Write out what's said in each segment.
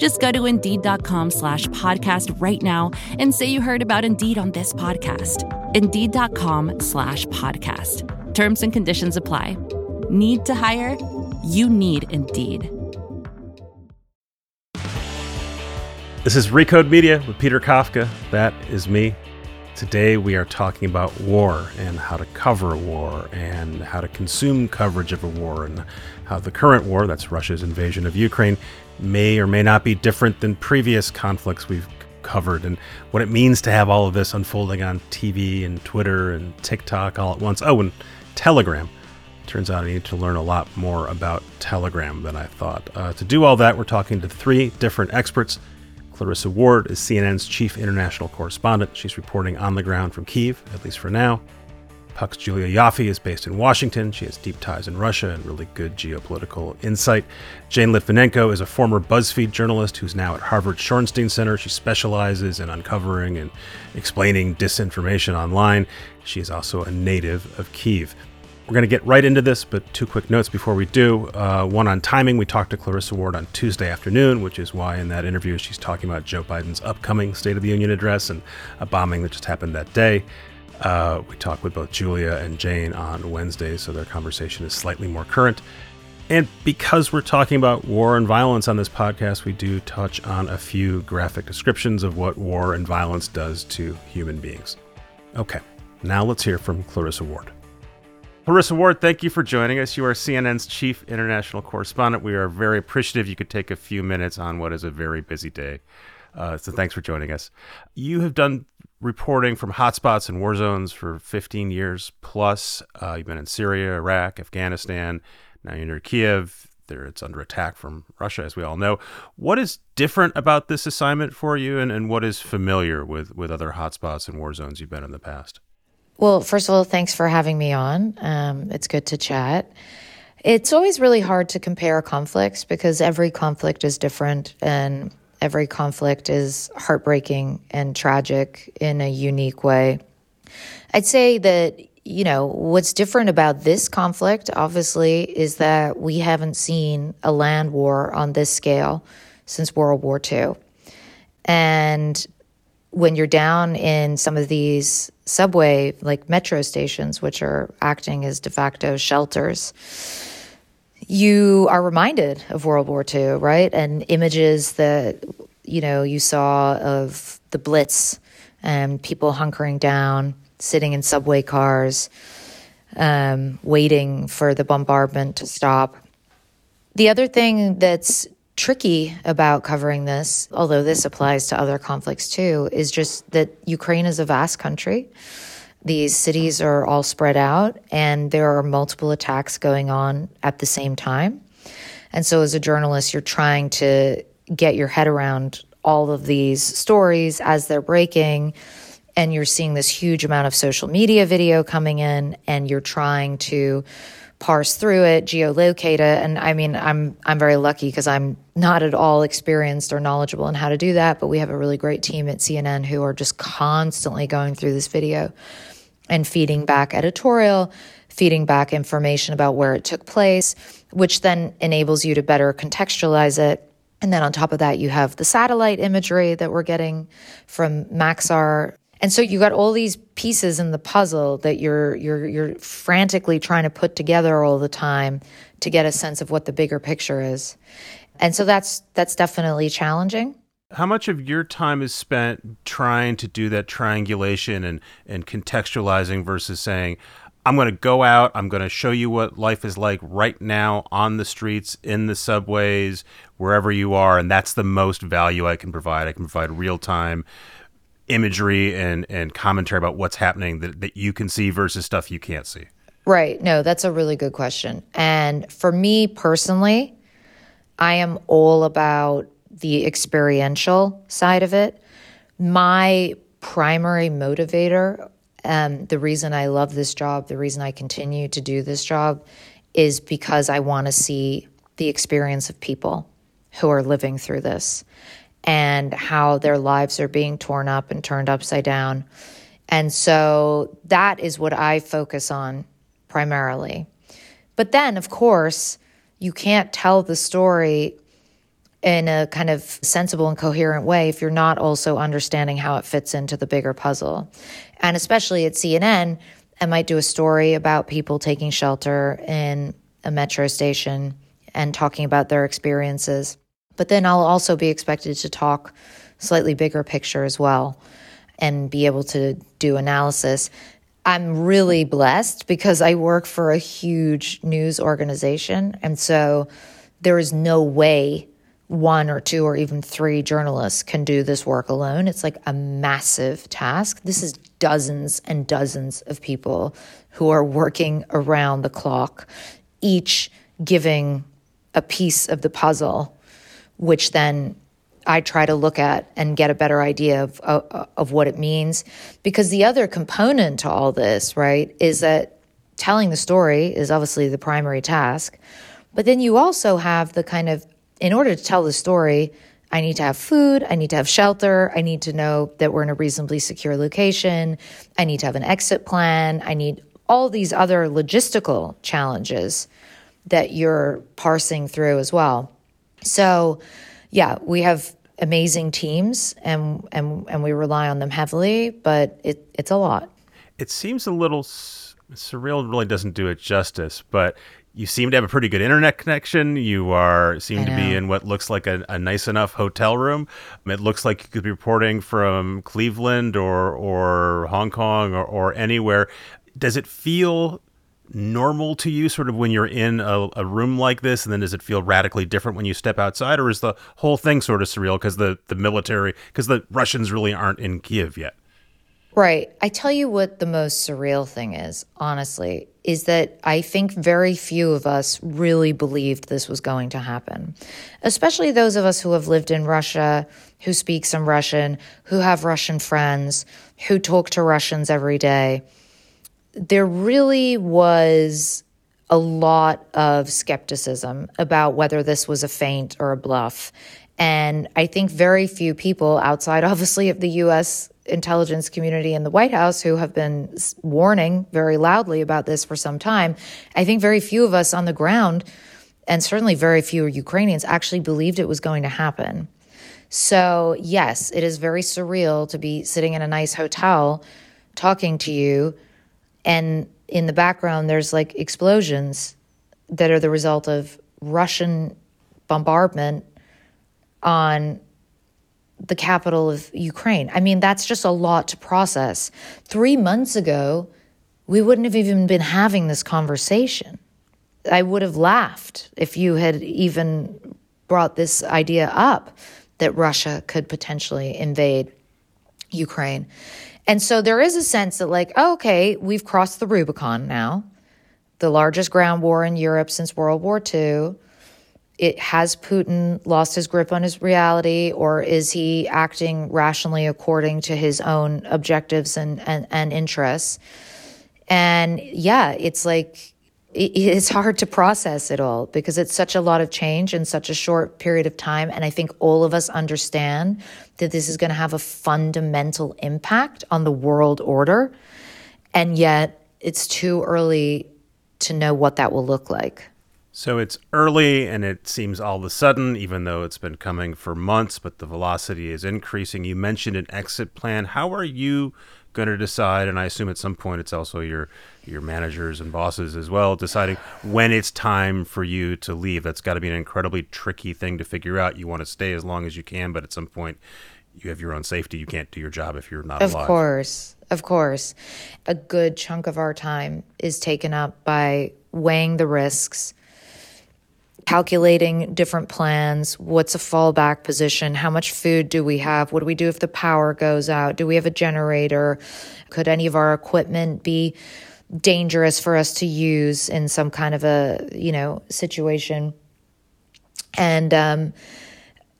Just go to Indeed.com slash podcast right now and say you heard about Indeed on this podcast. Indeed.com slash podcast. Terms and conditions apply. Need to hire? You need Indeed. This is Recode Media with Peter Kafka. That is me. Today we are talking about war and how to cover a war and how to consume coverage of a war and how the current war, that's Russia's invasion of Ukraine, may or may not be different than previous conflicts we've covered and what it means to have all of this unfolding on TV and Twitter and TikTok all at once. Oh, and Telegram. Turns out I need to learn a lot more about Telegram than I thought. Uh, to do all that, we're talking to three different experts. Clarissa Ward is CNN's chief international correspondent. She's reporting on the ground from Kiev, at least for now. Puck's Julia Ioffe is based in Washington. She has deep ties in Russia and really good geopolitical insight. Jane Lytvynenko is a former BuzzFeed journalist who's now at Harvard Shorenstein Center. She specializes in uncovering and explaining disinformation online. She is also a native of Kiev. We're going to get right into this, but two quick notes before we do. Uh, one on timing. We talked to Clarissa Ward on Tuesday afternoon, which is why in that interview she's talking about Joe Biden's upcoming State of the Union address and a bombing that just happened that day. Uh, we talked with both Julia and Jane on Wednesday, so their conversation is slightly more current. And because we're talking about war and violence on this podcast, we do touch on a few graphic descriptions of what war and violence does to human beings. Okay, now let's hear from Clarissa Ward. Clarissa Ward, thank you for joining us. You are CNN's chief international correspondent. We are very appreciative you could take a few minutes on what is a very busy day. Uh, so thanks for joining us. You have done reporting from hotspots and war zones for 15 years plus. Uh, you've been in Syria, Iraq, Afghanistan. Now you're near Kiev. There, it's under attack from Russia, as we all know. What is different about this assignment for you, and, and what is familiar with, with other hotspots and war zones you've been in the past? Well, first of all, thanks for having me on. Um, it's good to chat. It's always really hard to compare conflicts because every conflict is different and every conflict is heartbreaking and tragic in a unique way. I'd say that, you know, what's different about this conflict, obviously, is that we haven't seen a land war on this scale since World War II. And when you're down in some of these subway, like metro stations, which are acting as de facto shelters, you are reminded of World War II, right? And images that, you know, you saw of the Blitz and people hunkering down, sitting in subway cars, um, waiting for the bombardment to stop. The other thing that's tricky about covering this, although this applies to other conflicts too, is just that Ukraine is a vast country. These cities are all spread out, and there are multiple attacks going on at the same time. And so, as a journalist, you're trying to get your head around all of these stories as they're breaking. And you're seeing this huge amount of social media video coming in, and you're trying to parse through it, geolocate it. And I mean, I'm I'm very lucky because I'm not at all experienced or knowledgeable in how to do that, but we have a really great team at CNN who are just constantly going through this video and feeding back editorial, feeding back information about where it took place, which then enables you to better contextualize it. And then on top of that, you have the satellite imagery that we're getting from Maxar and so you got all these pieces in the puzzle that you're you're you're frantically trying to put together all the time to get a sense of what the bigger picture is. And so that's that's definitely challenging. How much of your time is spent trying to do that triangulation and and contextualizing versus saying I'm going to go out, I'm going to show you what life is like right now on the streets, in the subways, wherever you are, and that's the most value I can provide. I can provide real time imagery and and commentary about what's happening that, that you can see versus stuff you can't see? Right. No, that's a really good question. And for me personally, I am all about the experiential side of it. My primary motivator, um, the reason I love this job, the reason I continue to do this job, is because I want to see the experience of people who are living through this and how their lives are being torn up and turned upside down. And so that is what I focus on primarily. But then, of course, you can't tell the story in a kind of sensible and coherent way if you're not also understanding how it fits into the bigger puzzle. And especially at CNN, I might do a story about people taking shelter in a metro station and talking about their experiences. But then I'll also be expected to talk slightly bigger picture as well and be able to do analysis. I'm really blessed because I work for a huge news organization. And so there is no way one or two or even three journalists can do this work alone. It's like a massive task. This is dozens and dozens of people who are working around the clock, each giving a piece of the puzzle, which then I try to look at and get a better idea of, of, of what it means. Because the other component to all this, right, is that telling the story is obviously the primary task. But then you also have the kind of in order to tell the story, I need to have food, I need to have shelter, I need to know that we're in a reasonably secure location, I need to have an exit plan, I need all these other logistical challenges that you're parsing through as well. So, yeah, we have amazing teams and and and we rely on them heavily, but it it's a lot. It seems a little surreal really doesn't do it justice, but you seem to have a pretty good internet connection. You are seem to be in what looks like a, a, nice enough hotel room. It looks like you could be reporting from Cleveland or or Hong Kong or, or anywhere. Does it feel normal to you sort of when you're in a, a, room like this and then does it feel radically different when you step outside or is the whole thing sort of surreal because the, the military because the russians really aren't in kiev yet Right. I tell you what the most surreal thing is, honestly, is that I think very few of us really believed this was going to happen. Especially those of us who have lived in Russia, who speak some Russian, who have Russian friends, who talk to Russians every day. There really was a lot of skepticism about whether this was a feint or a bluff. And I think very few people outside, obviously, of the US intelligence community in the White House who have been warning very loudly about this for some time. I think very few of us on the ground, and certainly very few Ukrainians, actually believed it was going to happen. So, yes, it is very surreal to be sitting in a nice hotel talking to you, and in the background, there's like explosions that are the result of Russian bombardment on the capital of Ukraine. I mean, that's just a lot to process. Three months ago, we wouldn't have even been having this conversation. I would have laughed if you had even brought this idea up that Russia could potentially invade Ukraine. And so there is a sense that, like, oh, okay, we've crossed the Rubicon now, the largest ground war in Europe since World War II it has Putin lost his grip on his reality, or is he acting rationally according to his own objectives and, and, and interests? And yeah, it's like it, it's hard to process it all because it's such a lot of change in such a short period of time. And I think all of us understand that this is going to have a fundamental impact on the world order. And yet it's too early to know what that will look like. So it's early and it seems all of a sudden, even though it's been coming for months, but the velocity is increasing. You mentioned an exit plan. How are you going to decide? And I assume at some point it's also your your managers and bosses as well deciding when it's time for you to leave. That's got to be an incredibly tricky thing to figure out. You want to stay as long as you can, but at some point you have your own safety. You can't do your job if you're not of alive. Of course. Of course. A good chunk of our time is taken up by weighing the risks calculating different plans. What's a fallback position? How much food do we have? What do we do if the power goes out? Do we have a generator? Could any of our equipment be dangerous for us to use in some kind of a, you know, situation? And, um,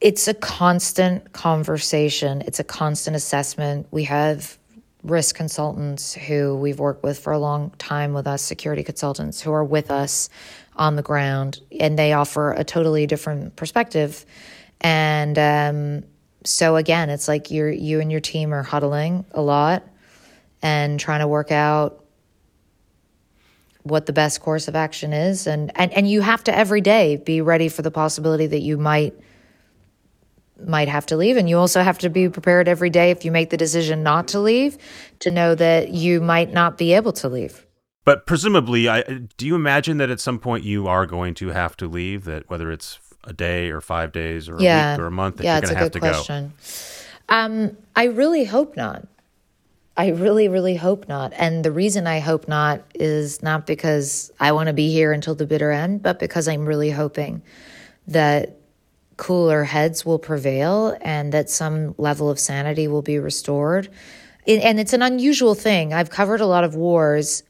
it's a constant conversation, it's a constant assessment. We have risk consultants who we've worked with for a long time with us, security consultants who are with us on the ground, and they offer a totally different perspective. And um, so again, it's like you're you and your team are huddling a lot and trying to work out what the best course of action is. And, and and you have to every day be ready for the possibility that you might might have to leave. And you also have to be prepared every day if you make the decision not to leave to know that you might not be able to leave but presumably I, do you imagine that at some point you are going to have to leave that whether it's a day or five days or yeah. a week or a month that yeah, you're going to have to question. go um, i really hope not I really, really hope not. And the reason I hope not is not because I want to be here until the bitter end, but because I'm really hoping that cooler heads will prevail and that some level of sanity will be restored. And it's an unusual thing. I've covered a lot of wars,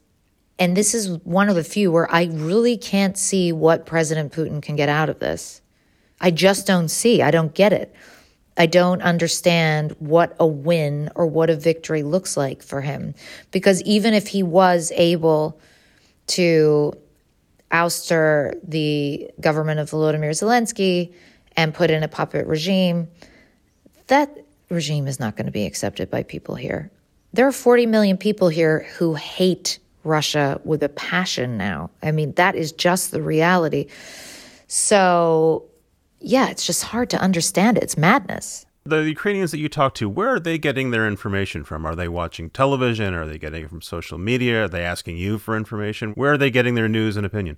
and this is one of the few where I really can't see what President Putin can get out of this. I just don't see. I don't get it. I don't understand what a win or what a victory looks like for him. Because even if he was able to ouster the government of Volodymyr Zelensky and put in a puppet regime, that regime is not going to be accepted by people here. There are 40 million people here who hate Russia with a passion now. I mean, that is just the reality. So yeah, it's just hard to understand it. It's madness. The Ukrainians that you talk to, where are they getting their information from? Are they watching television? Are they getting it from social media? Are they asking you for information? Where are they getting their news and opinion?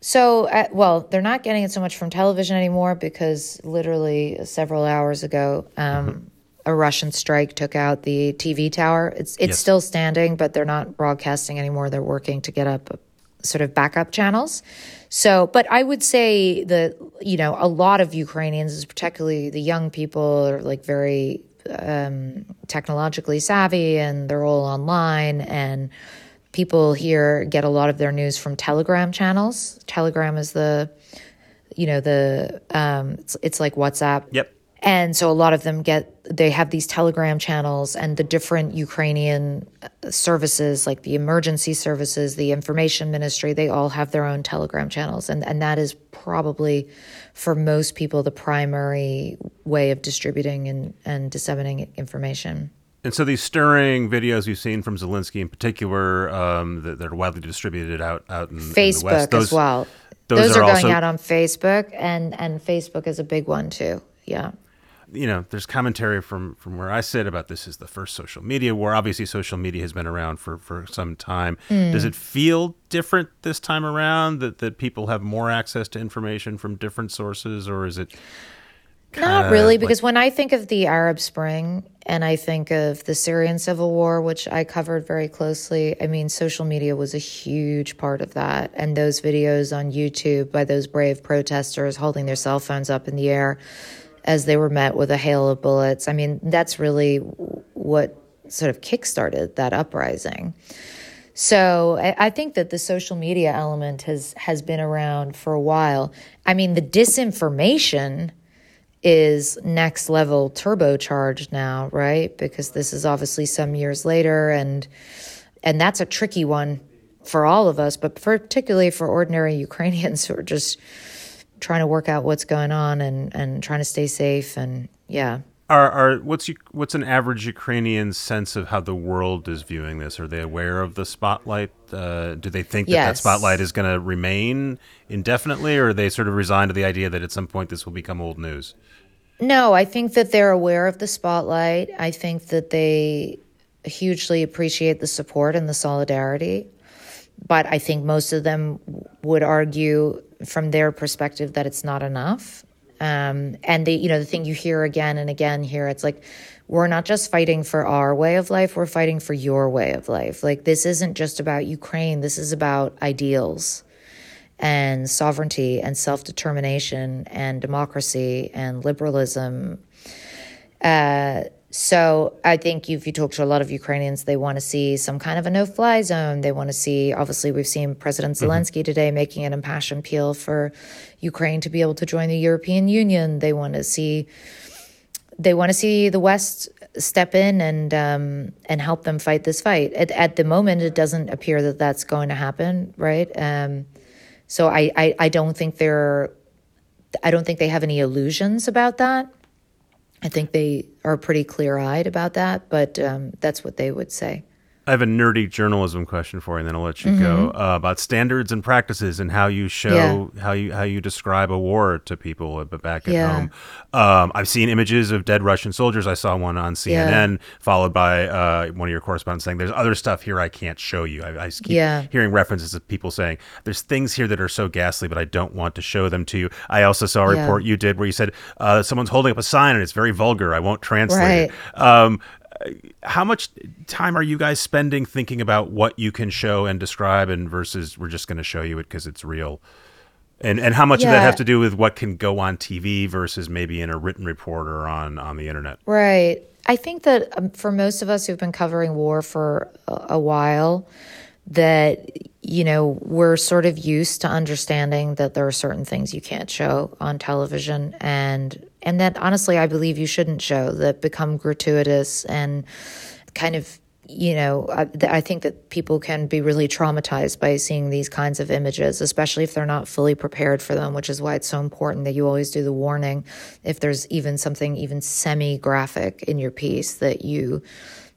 So, uh, well, they're not getting it so much from television anymore because literally several hours ago, um, mm-hmm. A Russian strike took out the TV tower. It's it's yes. still standing, but they're not broadcasting anymore. They're working to get up sort of backup channels. So, but I would say that, you know, a lot of Ukrainians, particularly the young people, are like very um, technologically savvy and they're all online. And people here get a lot of their news from Telegram channels. Telegram is the, you know, the, um, it's, it's like WhatsApp. Yep. And so a lot of them get, they have these Telegram channels and the different Ukrainian uh, services, like the emergency services, the information ministry, they all have their own Telegram channels. And, and that is probably, for most people, the primary way of distributing and, and disseminating information. And so these stirring videos you've seen from Zelensky in particular um, that, that, are widely distributed out, out in, Facebook in the West, those, as well. Those, those are, are, going also... out on Facebook, and, and Facebook is a big one too. Yeah you know, there's commentary from from where I sit about this is the first social media war. Obviously, social media has been around for for some time. Mm. Does it feel different this time around that that people have more access to information from different sources, or is it? Not really, because when I think of the Arab Spring and I think of the Syrian civil war, which I covered very closely, I mean, social media was a huge part of that. And those videos on YouTube by those brave protesters holding their cell phones up in the air as they were met with a hail of bullets. I mean, that's really what sort of kickstarted that uprising. So I, think that the social media element has has been around for a while. I mean, the disinformation is next level turbocharged now, right? Because this is obviously some years later and and that's a tricky one for all of us, but particularly for ordinary Ukrainians who are just trying to work out what's going on and, and trying to stay safe and yeah. Are, are what's what's an average Ukrainian sense of how the world is viewing this? Are they aware of the spotlight? Uh, do they think that yes. that spotlight is going to remain indefinitely, or are they sort of resigned to the idea that at some point this will become old news? No, I think that they're aware of the spotlight. I think that they hugely appreciate the support and the solidarity. But I think most of them would argue from their perspective that it's not enough. Um, and the you know the thing you hear again and again here, it's like we're not just fighting for our way of life, we're fighting for your way of life. Like this isn't just about Ukraine, this is about ideals and sovereignty and self determination and democracy and liberalism. Uh, so I think if you talk to a lot of Ukrainians, they want to see some kind of a no-fly zone. They want to see, obviously, we've seen President mm-hmm. Zelensky mm-hmm. today making an impassioned appeal for Ukraine to be able to join the European Union. They want to see, they want to see the West step in and um, and help them fight this fight. At, at, the moment, it doesn't appear that that's going to happen, right? Um, so I, I I don't think they're, I don't think they have any illusions about that. I think they are pretty clear eyed about that, but um, that's what they would say. I have a nerdy journalism question for you, and then I'll let you mm-hmm. go uh, about standards and practices and how you show yeah. how you how you describe a war to people back at yeah. home. Um, I've seen images of dead Russian soldiers. I saw one on CNN, yeah. followed by uh, one of your correspondents saying, "There's other stuff here I can't show you." I, I keep hearing references of people saying, "There's things here that are so ghastly, but I don't want to show them to you." I also saw a report you did where you said uh, someone's holding up a sign and it's very vulgar. I won't translate right. it. Um, how much time are you guys spending thinking about what you can show and describe and versus we're just going to show you it because it's real? And and how much yeah. of that have to do with what can go on tv versus maybe in a written report or on on the internet? Right. I think that um, for most of us who've been covering war for a, a while that you know we're sort of used to understanding that there are certain things you can't show on television and and that honestly I believe you shouldn't show that become gratuitous and kind of you know I, I, think that people can be really traumatized by seeing these kinds of images especially if they're not fully prepared for them which is why it's so important that you always do the warning if there's even something even semi graphic in your piece that you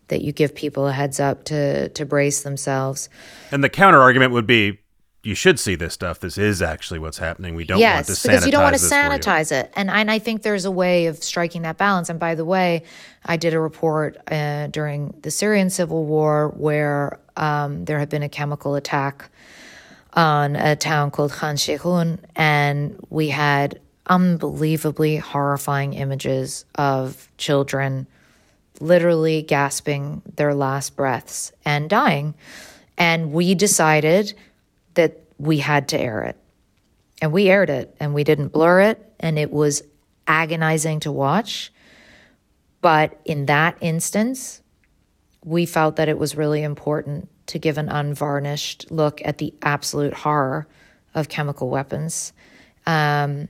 that you give people a heads up to to brace themselves. And the counter argument would be you should see this stuff. This is actually what's happening. We don't yes, want to sanitize because you don't want to sanitize it. And and I think there's a way of striking that balance. And by the way, I did a report uh, during the Syrian civil war where um, there had been a chemical attack on a town called Khan Shaykhun, and we had unbelievably horrifying images of children literally gasping their last breaths and dying. And we decided we had to air it. And we aired it and we didn't blur it. And it was agonizing to watch. But in that instance, we felt that it was really important to give an unvarnished look at the absolute horror of chemical weapons. Um,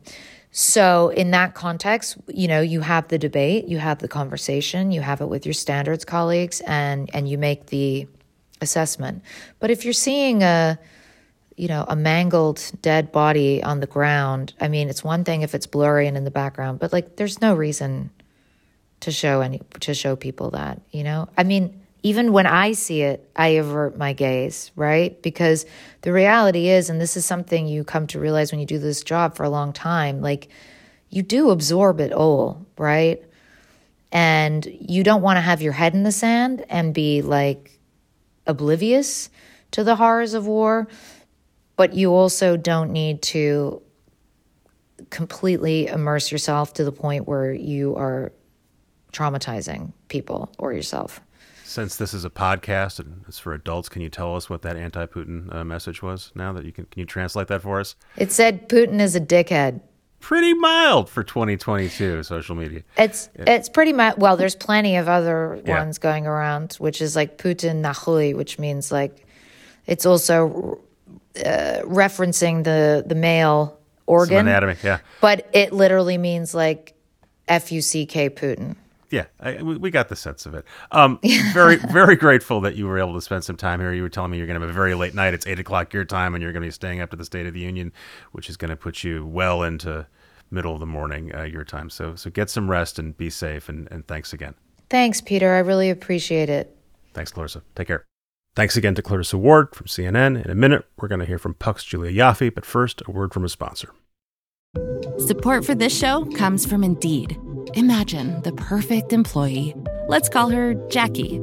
so, in that context, you know, you have the debate, you have the conversation, you have it with your standards colleagues, and and you make the assessment. But if you're seeing a you know, a mangled dead body on the ground. I mean, it's one thing if it's blurry and in the background, but like there's no reason to show any to show people that, you know? I mean, even when I see it, I avert my gaze, right? Because the reality is, and this is something you come to realize when you do this job for a long time, like you do absorb it all, right? And you don't want to have your head in the sand and be like oblivious to the horrors of war but you also don't need to completely immerse yourself to the point where you are traumatizing people or yourself. Since this is a podcast and it's for adults, can you tell us what that anti-Putin uh, message was? Now that you can, can you translate that for us? It said Putin is a dickhead. Pretty mild for 2022 social media. It's yeah. it's pretty mild. Well, there's plenty of other yeah. ones going around, which is like Putin nahui, which means like it's also uh, referencing the the male organ Some anatomy, yeah. But it literally means like F U C K Putin. Yeah, I, we got the sense of it. Um, very, very grateful that you were able to spend some time here. You were telling me you're going to have a very late night. It's eight o'clock your time, and you're going to be staying up to the State of the Union, which is going to put you well into middle of the morning uh, your time. So, so get some rest and be safe. And, and thanks again. Thanks, Peter. I really appreciate it. Thanks, Clarissa. Take care. Thanks again to Clarissa Ward from CNN. In a minute, we're going to hear from Puck's Julia Ioffe, but first, a word from a sponsor. Support for this show comes from Indeed. Imagine the perfect employee. Let's call her Jackie.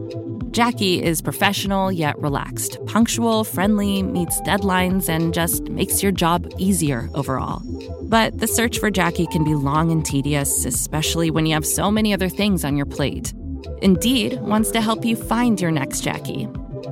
Jackie is professional yet relaxed, punctual, friendly, meets deadlines, and just makes your job easier overall. But the search for Jackie can be long and tedious, especially when you have so many other things on your plate. Indeed wants to help you find your next Jackie.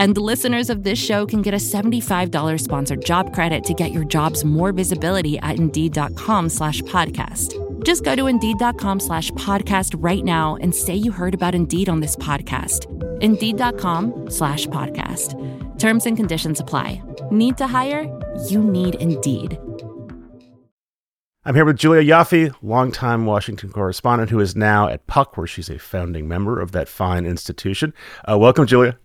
And listeners of this show can get a $75 sponsored job credit to get your jobs more visibility at Indeed.com slash podcast. Just go to Indeed.com slash podcast right now and say you heard about Indeed on this podcast. Indeed.com slash podcast. Terms and conditions apply. Need to hire? You need Indeed. I'm here with Julia Ioffe, longtime Washington correspondent who is now at Puck, where she's a founding member of that fine institution. Uh, welcome, Julia.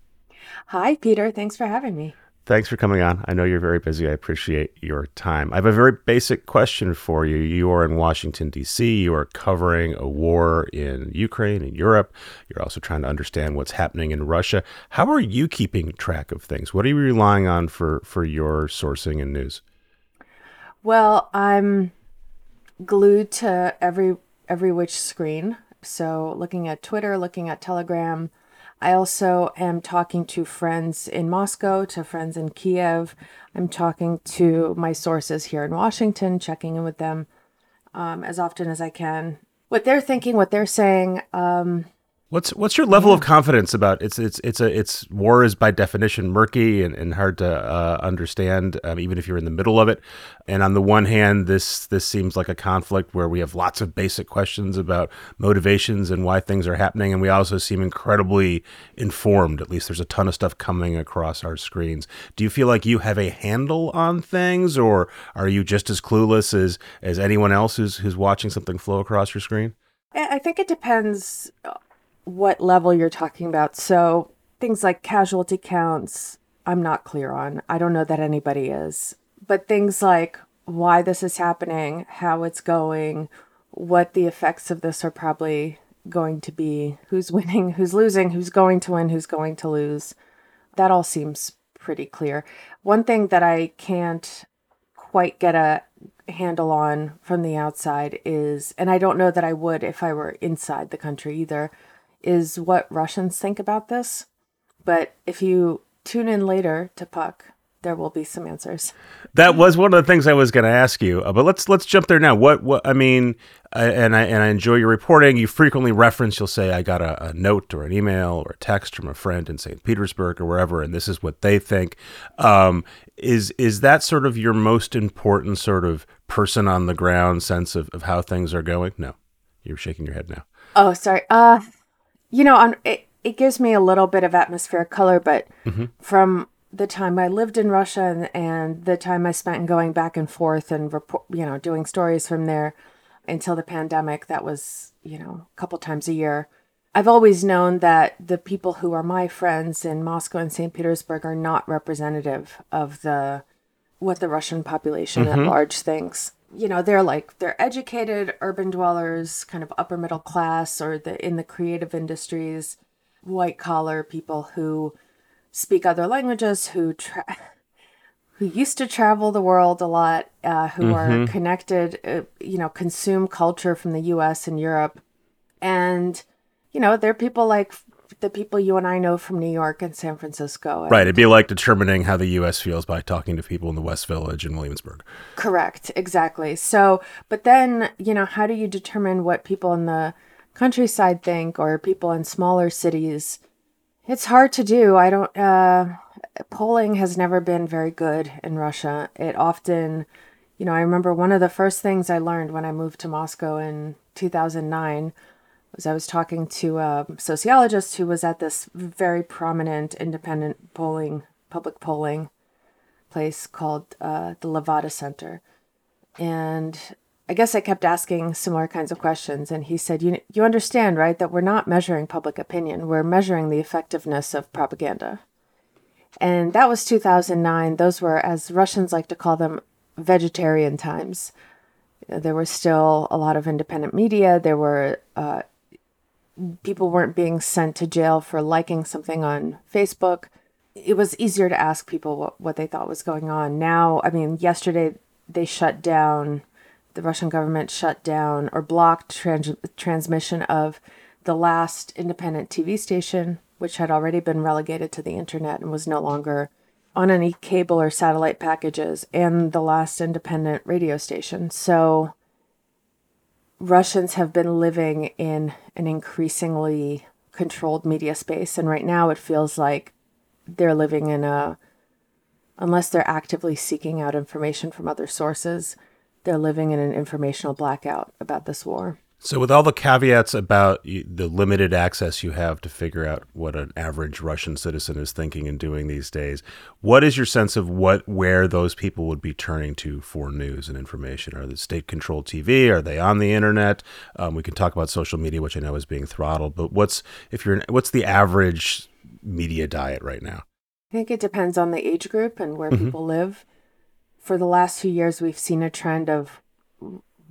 Hi, Peter. Thanks for having me. Thanks for coming on. I know you're very busy. I appreciate your time. I have a very basic question for you. You are in Washington, D.C., you are covering a war in Ukraine and Europe. You're also trying to understand what's happening in Russia. How are you keeping track of things? What are you relying on for, for your sourcing and news? Well, I'm glued to every every which screen. So looking at Twitter, looking at Telegram, I also am talking to friends in Moscow, to friends in Kiev. I'm talking to my sources here in Washington, checking in with them um, as often as I can. What they're thinking, what they're saying. Um, What's what's your level yeah. of confidence about it's it's it's a it's war is by definition murky and, and hard to uh, understand um, even if you're in the middle of it. And on the one hand, this this seems like a conflict where we have lots of basic questions about motivations and why things are happening, and we also seem incredibly informed. At least there's a ton of stuff coming across our screens. Do you feel like you have a handle on things, or are you just as clueless as as anyone else who's who's watching something flow across your screen? I think it depends what level you're talking about. So things like casualty counts, I'm not clear on. I don't know that anybody is. But things like why this is happening, how it's going, what the effects of this are probably going to be, who's winning, who's losing, who's going to win, who's going to lose. That all seems pretty clear. One thing that I can't quite get a handle on from the outside is, and I don't know that I would if I were inside the country either, is what Russians think about this. But if you tune in later to Puck, there will be some answers. That was one of the things I was going to ask you. Uh, but let's let's jump there now. What what I mean, and I and I enjoy your reporting. You frequently reference. You'll say, "I got a, a, note or an email or a text from a friend in St. Petersburg or wherever, and this is what they think." Um, is is that sort of your most important sort of person on the ground sense of, of how things are going? No, you're shaking your head now. Oh, sorry. Uh, you know, on, it, it gives me a little bit of atmospheric color, but mm-hmm. from the time I lived in Russia and, and, the time I spent in going back and forth and report, you know, doing stories from there until the pandemic, that was, you know, a couple times a year. I've always known that the people who are my friends in Moscow and St. Petersburg are not representative of the what the Russian population mm-hmm. at large thinks you know they're like they're educated urban dwellers kind of upper middle class or the in the creative industries white collar people who speak other languages who tra- who used to travel the world a lot uh, who mm-hmm. are connected uh, you know consume culture from the us and europe and you know they're people like the people you and I know from New York and San Francisco. And right. It'd be like determining how the U.S. feels by talking to people in the West Village and Williamsburg. Correct. Exactly. So, but then, you know, how do you determine what people in the countryside think or people in smaller cities? It's hard to do. I don't, uh, polling has never been very good in Russia. It often, you know, I remember one of the first things I learned when I moved to Moscow in 2009 was I was talking to a sociologist who was at this very prominent independent polling, public polling place called uh, the Levada Center. And I guess I kept asking similar kinds of questions. And he said, you, you understand, right, that we're not measuring public opinion, we're measuring the effectiveness of propaganda. And that was 2009. Those were, as Russians like to call them, vegetarian times. There was still a lot of independent media. There were uh, people weren't being sent to jail for liking something on Facebook. It was easier to ask people what, what they thought was going on. Now, I mean, yesterday they shut down, the Russian government shut down or blocked trans- transmission of the last independent TV station, which had already been relegated to the internet and was no longer on any cable or satellite packages and the last independent radio station. So Russians have been living in an increasingly controlled media space. And right now it feels like they're living in a, unless they're actively seeking out information from other sources, they're living in an informational blackout about this war. So, with all the caveats about the limited access you have to figure out what an average Russian citizen is thinking and doing these days, what is your sense of what where those people would be turning to for news and information? Are they state-controlled TV? Are they on the internet? Um, we can talk about social media, which I know is being throttled. But what's if you're what's the average media diet right now? I think it depends on the age group and where mm-hmm. people live. For the last few years, we've seen a trend of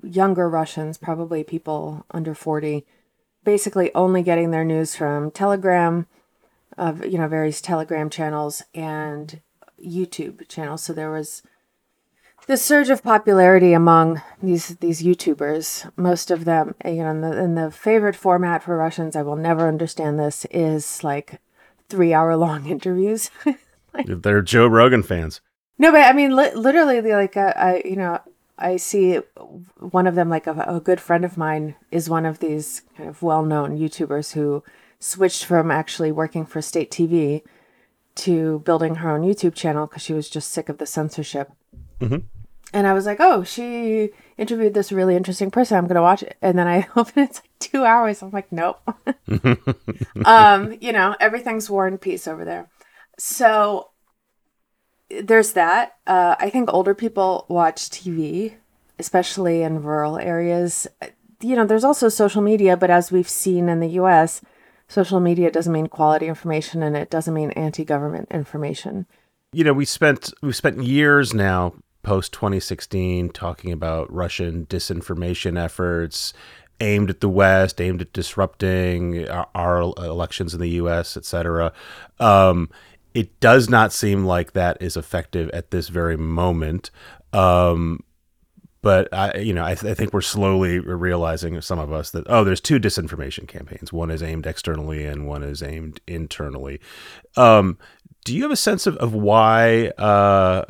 younger Russians, probably people under 40, basically only getting their news from Telegram, of you know various Telegram channels and YouTube channels. So there was the surge of popularity among these these YouTubers. Most of them, you know, in the, in the favorite format for Russians, I will never understand this, is like three hour long interviews. like, They're Joe Rogan fans. No, but I mean, li- literally, like, uh, I, you know, I see one of them, like a, a good friend of mine, is one of these kind of well known YouTubers who switched from actually working for state TV to building her own YouTube channel because she was just sick of the censorship. Mm-hmm. And I was like, oh, she interviewed this really interesting person. I'm going to watch it. And then I open it, it's like two hours. I'm like, nope. um, you know, everything's war and peace over there. So there's that. Uh, I think older people watch TV, especially in rural areas. You know, there's also social media, but as we've seen in the US, social media doesn't mean quality information and it doesn't mean anti-government information. You know, we spent we've spent years now post 2016 talking about Russian disinformation efforts aimed at the West, aimed at disrupting our, our elections in the U.S., etc. Um, it does not seem like that is effective at this very moment. Um, but I, you know, I, th- I, think we're slowly realizing some of us that oh, there's two disinformation campaigns. One is aimed externally, and one is aimed internally. Um, do you have a sense of of why uh,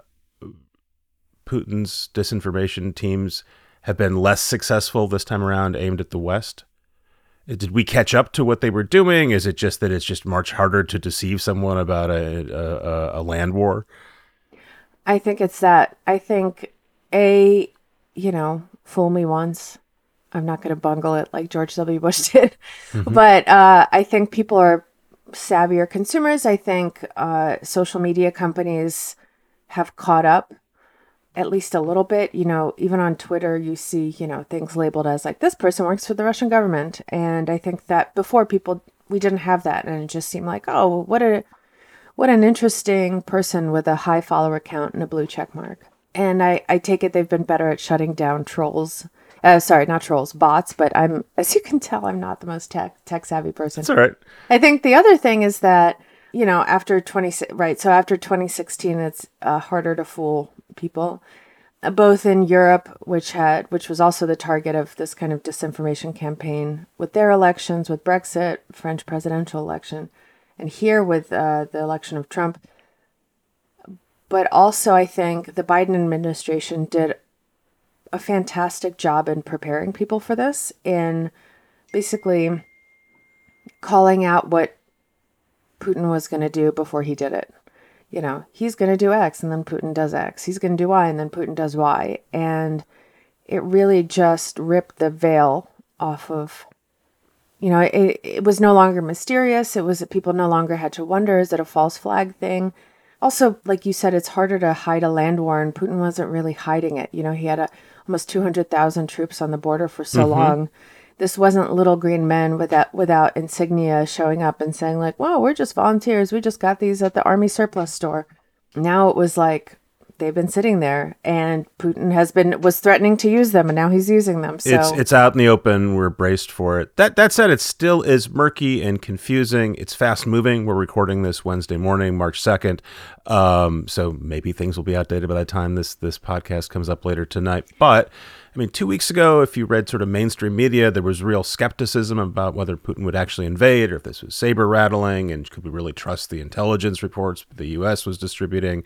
Putin's disinformation teams have been less successful this time around, aimed at the West? Did we catch up to what they were doing? Is it just that it's just much harder to deceive someone about a, a, a land war? I think it's that. I think a, you know, fool me once. I'm not going to bungle it like George W. Bush did, mm-hmm. but uh, I think people are savvier consumers. I think uh, social media companies have caught up at least a little bit. You know, even on Twitter, you see, you know, things labeled as like, this person works for the Russian government. And I think that before people, we didn't have that. And it just seemed like, oh, what a, what an interesting person with a high follower count and a blue check mark. And I, I take it they've been better at shutting down trolls. Uh, sorry, not trolls, bots. But I'm, as you can tell, I'm not the most tech tech savvy person. That's all right. I think the other thing is that you know after 20 right so after 2016 it's uh, harder to fool people, uh, both in Europe, which had which was also the target of this kind of disinformation campaign with their elections, with Brexit, French presidential election, and here with uh, the election of Trump. But also, I think the Biden administration did a fantastic job in preparing people for this, in basically calling out what Putin was going to do before he did it you know, he's going to do X and then Putin does X. He's going to do Y and then Putin does Y. And it really just ripped the veil off of, you know, it, it was no longer mysterious. It was that people no longer had to wonder is it a false flag thing? Also, like you said, it's harder to hide a land war, and Putin wasn't really hiding it. You know, he had a, almost 200,000 troops on the border for so mm-hmm. long this wasn't little green men without without insignia showing up and saying like, "Wow, we're just volunteers. We just got these at the army surplus store." Now it was like they've been sitting there and Putin has been was threatening to use them and now he's using them. So it's it's out in the open. We're braced for it. That that said, it still is murky and confusing. It's fast moving. We're recording this Wednesday morning, March second. Um, so maybe things will be outdated by the time this this podcast comes up later tonight. But I mean, two weeks ago, if you read sort of mainstream media, there was real skepticism about whether Putin would actually invade or if this was saber rattling and could we really trust the intelligence reports the U.S. was distributing.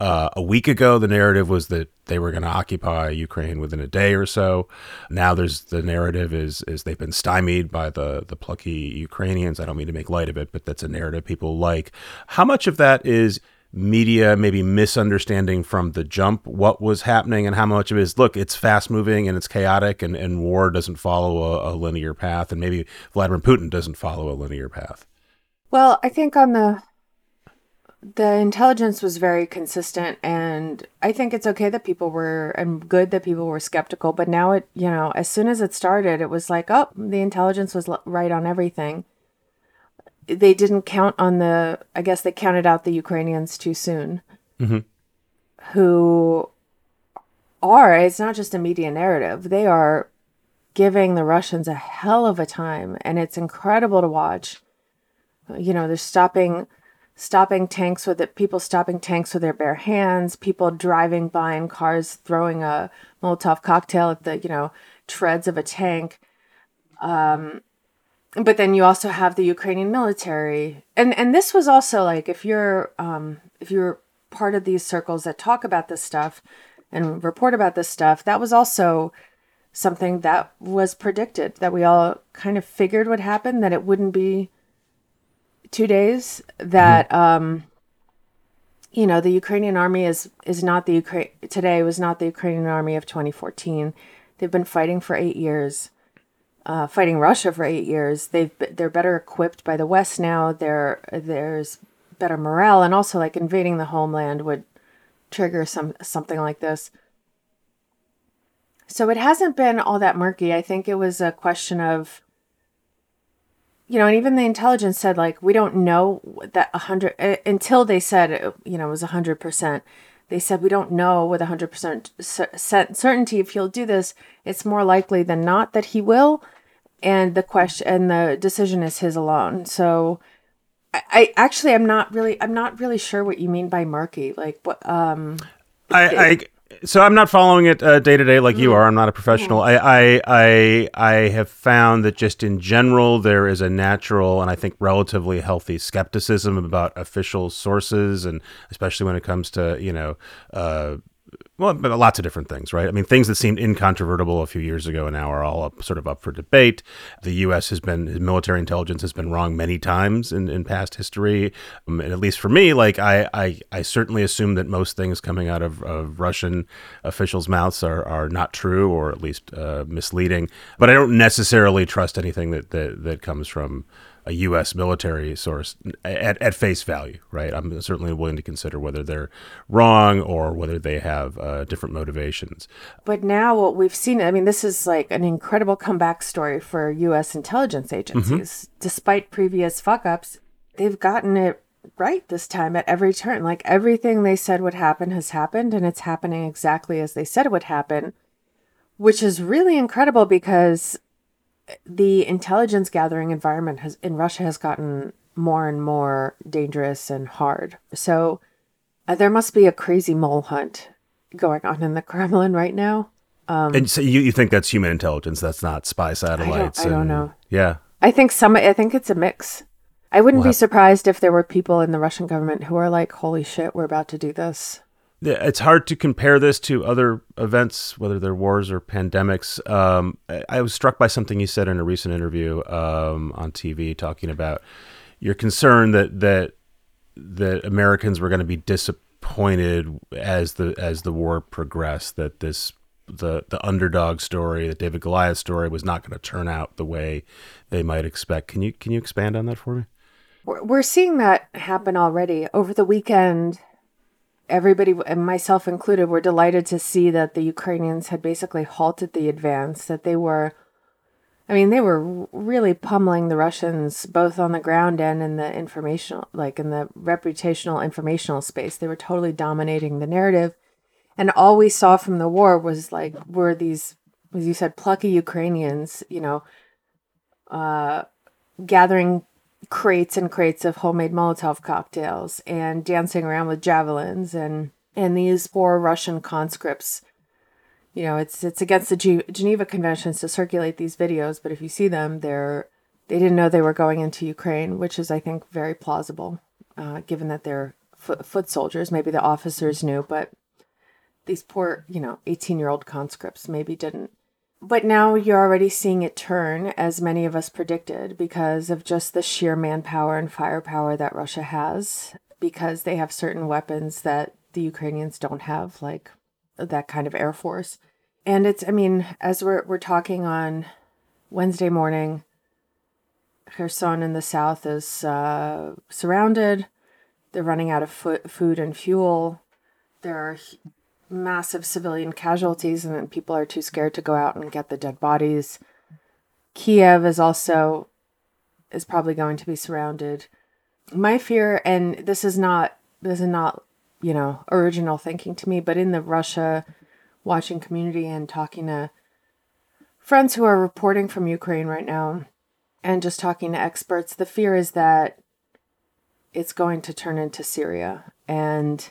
Uh, a week ago, the narrative was that they were going to occupy Ukraine within a day or so. Now there's the narrative is is they've been stymied by the the plucky Ukrainians. I don't mean to make light of it, but that's a narrative people like. How much of that is media maybe misunderstanding from the jump what was happening and how much of it is look it's fast moving and it's chaotic and, and war doesn't follow a, a linear path and maybe vladimir putin doesn't follow a linear path. Well i think on the the intelligence was very consistent and i think it's okay that people were and good that people were skeptical but now it you know as soon as it started it was like oh the intelligence was right on everything they didn't count on the i guess they counted out the ukrainians too soon. Mm-hmm. who are it's not just a media narrative. They are giving the russians a hell of a time and it's incredible to watch. You know they're stopping stopping tanks with it people stopping tanks with their bare hands people driving by in cars throwing a molotov cocktail at the you know treads of a tank. Um but then you also have the Ukrainian military, and and this was also like if you're um, if you're part of these circles that talk about this stuff and report about this stuff, that was also something that was predicted that we all kind of figured would happen that it wouldn't be two days that mm-hmm. um, you know the Ukrainian army is is not the Ukraine today was not the Ukrainian army of 2014. They've been fighting for eight years uh, fighting Russia for eight years. They've they're better equipped by the West now. There there's better morale, and also like invading the homeland would trigger some something like this. So it hasn't been all that murky. I think it was a question of, you know, and even the intelligence said like we don't know that a hundred uh, until they said you know it was a hundred percent they said we don't know with 100% certainty if he'll do this. It's more likely than not that he will. And the question and the decision is his alone. So I, I actually i'm not really i'm not really sure what you mean by murky. Like what um I, I so I'm not following it uh, day to day like mm. you are. I'm not a professional. Mm. I, I I I have found that just in general there is a natural and I think relatively healthy skepticism about official sources, and especially when it comes to you know uh, well, lots of different things, right? I mean, things that seemed incontrovertible a few years ago and now are all up, sort of up for debate. The U.S. has been, military intelligence has been wrong many times in, in past history. Um, and at least for me, like, I, I, I certainly assume that most things coming out of, of Russian officials' mouths are, are not true or at least uh, misleading. But I don't necessarily trust anything that, that, that comes from a U.S. military source at, at face value, right? I'm certainly willing to consider whether they're wrong or whether they have uh, different motivations. But now what we've seen, I mean, this is like an incredible comeback story for U.S. intelligence agencies. Mm-hmm. Despite previous fuck ups, they've gotten it right this time at every turn. Like everything they said would happen has happened, and it's happening exactly as they said it would happen, which is really incredible because the intelligence gathering environment has in Russia has gotten more and more dangerous and hard. So uh, there must be a crazy mole hunt going on in the Kremlin right now. Um, and so you, you think that's human intelligence? That's not spy satellites? I don't, I don't know. Yeah, I think some. I think it's a mix. I wouldn't be surprised if there were people in the Russian government who are like, "Holy shit, we're about to do this." It's hard to compare this to other events, whether they're wars or pandemics. Um, I was struck by something you said in a recent interview um, on TV, talking about your concern that that that Americans were going to be disappointed as the as the war progressed. That this the the underdog story, the David Goliath story, was not going to turn out the way they might expect. Can you can you expand on that for me? We're seeing that happen already over the weekend everybody, and myself included, were delighted to see that the Ukrainians had basically halted the advance, that they were, I mean, they were really pummeling the Russians both on the ground and in the informational, like in the reputational informational space. They were totally dominating the narrative. And all we saw from the war was like were these, as you said, plucky Ukrainians, you know, uh, gathering crates and crates of homemade Molotov cocktails and dancing around with javelins and and these poor Russian conscripts. You know, it's it's against the G- Geneva Conventions to circulate these videos, but if you see them, they're they didn't know they were going into Ukraine, which is I think very plausible, uh, given that they're foot, foot soldiers. Maybe the officers knew, but these poor, you know, 18 year old conscripts maybe didn't. But now you're already seeing it turn, as many of us predicted, because of just the sheer manpower and firepower that Russia has, because they have certain weapons that the Ukrainians don't have, like that kind of air force. And it's, I mean, as we're, we're talking on Wednesday morning, Kherson in the south is uh, surrounded. They're running out of food and fuel. There are massive civilian casualties, and people are too scared to go out and get the dead bodies. Kiev is also is probably going to be surrounded. My fear, and this is not this is not you know original thinking to me, but in the Russia watching community and talking to friends who are reporting from Ukraine right now, and just talking to experts, the fear is that it's going to turn into Syria and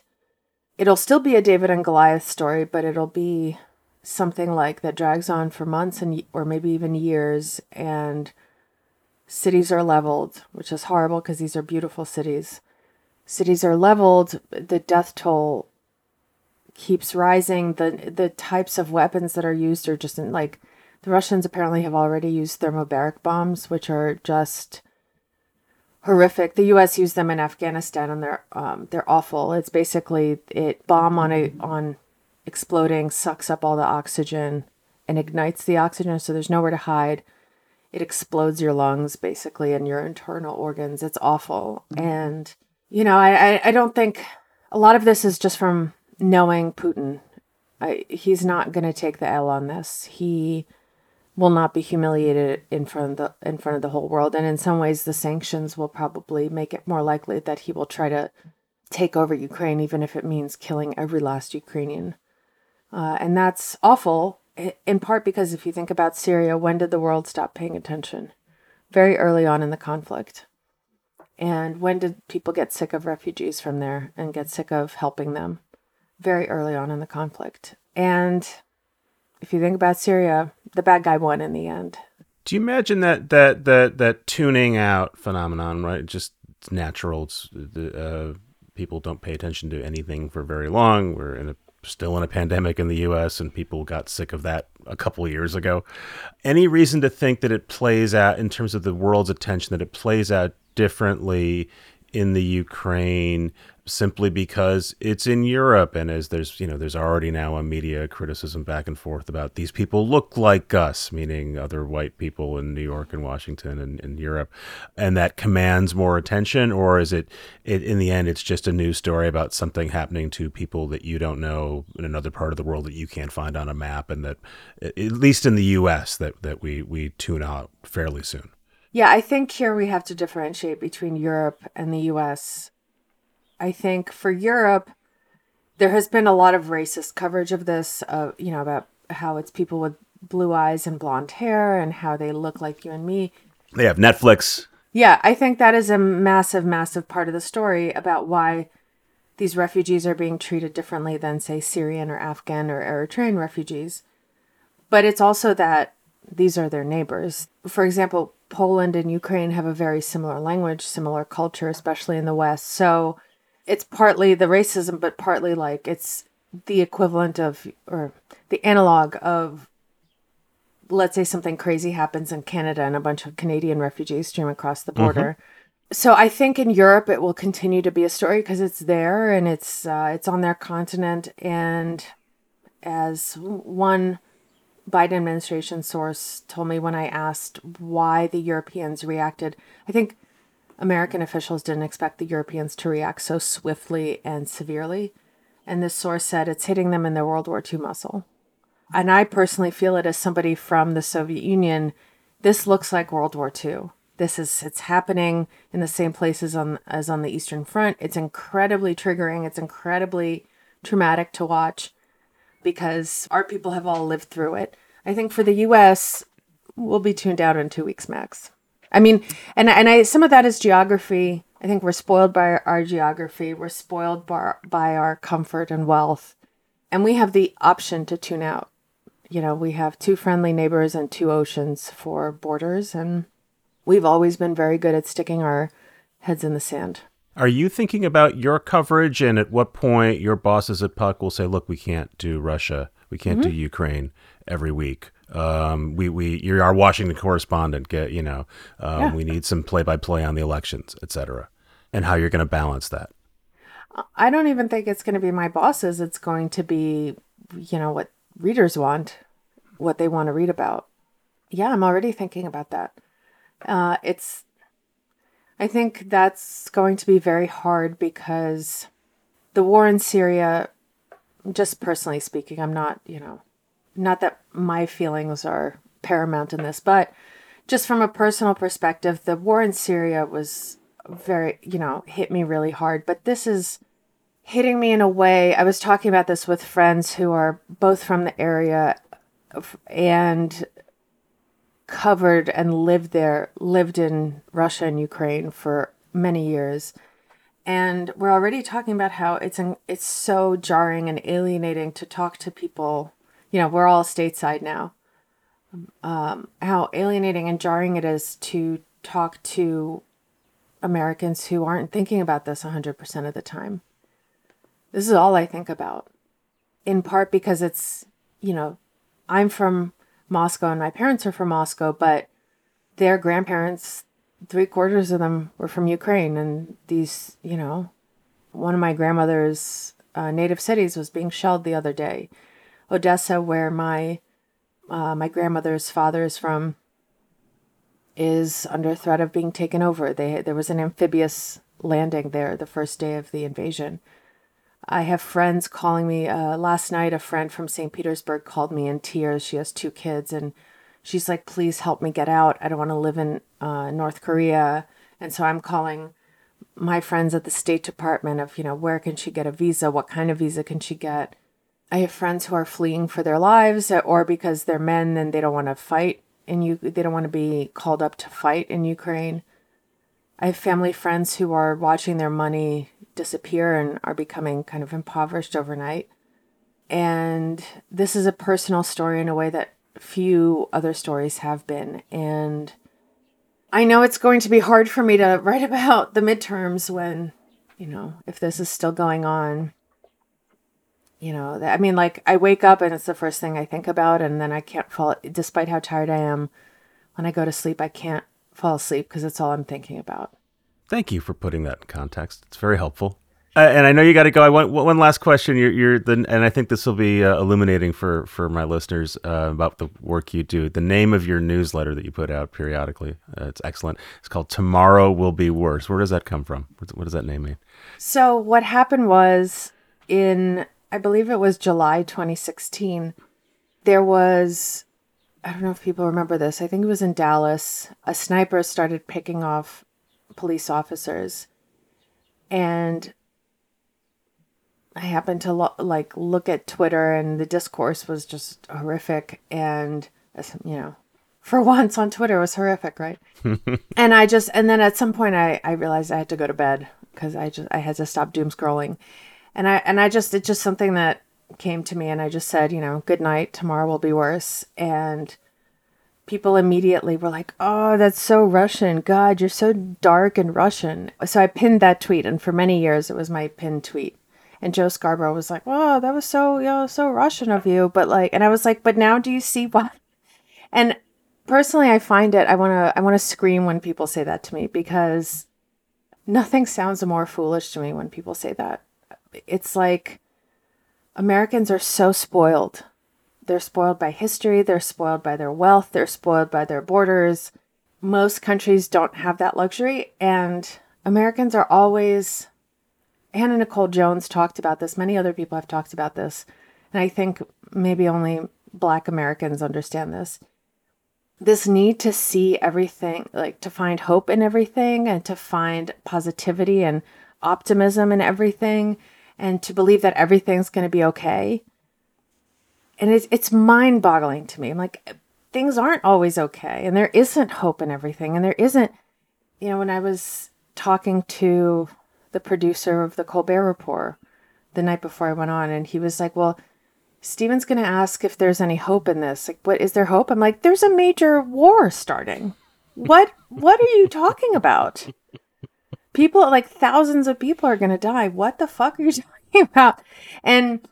it'll still be a David and Goliath story, but it'll be something like that drags on for months and or maybe even years and cities are leveled, which is horrible because these are beautiful cities. Cities are leveled, the death toll keeps rising. The the types of weapons that are used are just in, like the Russians apparently have already used thermobaric bombs, which are just horrific. The U.S. used them in Afghanistan, and they're um, they're awful. It's basically it bomb on a on exploding sucks up all the oxygen and ignites the oxygen, so there's nowhere to hide. It explodes your lungs basically and your internal organs. It's awful, and you know I I, I don't think a lot of this is just from knowing Putin. I, he's not going to take the L on this. He will not be humiliated in front of the in front of the whole world. And in some ways the sanctions will probably make it more likely that he will try to take over Ukraine even if it means killing every last Ukrainian. Uh, and that's awful in part because if you think about Syria when did the world stop paying attention? Very early on in the conflict. And when did people get sick of refugees from there and get sick of helping them? Very early on in the conflict. And if you think about Syria, the bad guy won in the end. Do you imagine that that that that tuning out phenomenon, right? Just it's natural. It's the uh, people don't pay attention to anything for very long. We're in a still in a pandemic in the U.S. and people got sick of that a couple years ago. Any reason to think that it plays out in terms of the world's attention that it plays out differently in the Ukraine simply because it's in Europe. And as there's you know there's already now a media criticism back and forth about these people look like us meaning other white people in New York and Washington and, in Europe. And that commands more attention or is it, it in the end it's just a news story about something happening to people that you don't know in another part of the world that you can't find on a map and that at least in the US that that we we tune out fairly soon yeah, I think here we have to differentiate between Europe and the US. I think for Europe, there has been a lot of racist coverage of this, uh, you know, about how it's people with blue eyes and blonde hair and how they look like you and me. They have Netflix. Yeah, I think that is a massive, massive part of the story about why these refugees are being treated differently than, say, Syrian or Afghan or Eritrean refugees. But it's also that these are their neighbors. For example, Poland and Ukraine have a very similar language, similar culture, especially in the West. So it's partly the racism, but partly like it's the equivalent of, or the analog of, let's say something crazy happens in Canada and a bunch of Canadian refugees stream across the border. Mm-hmm. So I think in Europe it will continue to be a story because it's there and it's uh, it's on their continent and as one Biden administration source told me when I asked why the Europeans reacted. I think American officials didn't expect the Europeans to react so swiftly and severely. And this source said it's hitting them in their World War II muscle. And I personally feel it as somebody from the Soviet Union. This looks like World War II. This is it's happening in the same places on as on the Eastern Front. It's incredibly triggering. It's incredibly traumatic to watch. Because our people have all lived through it. I think for the US, we'll be tuned out in two weeks max. I mean, and and I some of that is geography. I think we're spoiled by our, geography. We're spoiled by, by our comfort and wealth, and we have the option to tune out. You know, we have two friendly neighbors and two oceans for borders, and we've always been very good at sticking our heads in the sand. Are you thinking about your coverage and at what point your bosses at Puck will say, look, we can't do Russia, we can't mm-hmm. do Ukraine every week? Um, we, we, you're our Washington correspondent. Get, you know, um, yeah. we need some play by play on the elections, etc. And how you're going to balance that. I don't even think it's going to be my bosses. It's going to be, you know, what readers want, what they want to read about. Yeah, I'm already thinking about that. Uh, it's I think that's going to be very hard because the war in Syria, just personally speaking, I'm not, you know, not that my feelings are paramount in this, but just from a personal perspective, the war in Syria was very, you know, hit me really hard. But this is hitting me in a way. I was talking about this with friends who are both from the area and covered and lived there, lived in Russia and Ukraine for many years. And we're already talking about how it's an, it's so jarring and alienating to talk to people. You know, we're all stateside now. Um, how alienating and jarring it is to talk to Americans who aren't thinking about this 100% of the time. This is all I think about, in part because it's, you know, I'm from Moscow, and my parents are from Moscow, but their grandparents, three quarters of them were from Ukraine. And these, you know, one of my grandmother's uh, native cities was being shelled the other day. Odessa, where my uh, my grandmother's father is from, is under threat of being taken over. They there was an amphibious landing there the first day of the invasion. I have friends calling me. Uh, last night, a friend from St. Petersburg called me in tears. She has two kids, and she's like, "Please help me get out. I don't want to live in uh, North Korea." And so I'm calling my friends at the State Department of, you know, where can she get a visa? What kind of visa can she get? I have friends who are fleeing for their lives, or because they're men and they don't want to fight in you. They don't want to be called up to fight in Ukraine. I have family friends who are watching their money disappear and are becoming kind of impoverished overnight. And this is a personal story in a way that few other stories have been. And I know it's going to be hard for me to write about the midterms when, you know, if this is still going on. You know, I mean, like, I wake up and it's the first thing I think about, and then I can't fall, despite how tired I am. When I go to sleep, I can't fall asleep because it's all I'm thinking about. Thank you for putting that in context. It's very helpful. Uh, and I know you got to go. I want one last question. You're, you're the, and I think this will be uh, illuminating for for my listeners uh, about the work you do. The name of your newsletter that you put out periodically, uh, it's excellent. It's called "Tomorrow Will Be Worse." Where does that come from? What does that name mean? So what happened was in I believe it was July 2016. There was I don't know if people remember this. I think it was in Dallas. A sniper started picking off police officers. And I happened to lo- like look at Twitter and the discourse was just horrific and you know for once on Twitter was horrific, right? and I just and then at some point I I realized I had to go to bed because I just I had to stop doom scrolling. And I and I just it's just something that came to me and I just said, you know, good night, tomorrow will be worse and people immediately were like, "Oh, that's so Russian. God, you're so dark and Russian." So I pinned that tweet, and for many years it was my pinned tweet. And Joe Scarborough was like, "Wow, that was so you know so Russian of you," but like, and I was like, "But now do you see why?" And personally, I find it I want to I want to scream when people say that to me because nothing sounds more foolish to me when people say that. It's like Americans are so spoiled they're spoiled by history, they're spoiled by their wealth, they're spoiled by their borders. Most countries don't have that luxury, and Americans are always. Hannah Nicole Jones talked about this. Many other people have talked about this. And I think maybe only Black Americans understand this. This need to see everything, like to find hope in everything and to find positivity and optimism in everything and to believe that everything's going to be okay and it's it's mind boggling to me. I'm like, things aren't always okay, and there isn't hope in everything, and there isn't. You know, when I was talking to the producer of the Colbert Report the night before I went on, and he was like, "Well." Stephen's going to ask if there's any hope in this. Like, what is there hope? I'm like, there's a major war starting. What what are you talking about? People like thousands of people are going to die. What the fuck are you talking about? And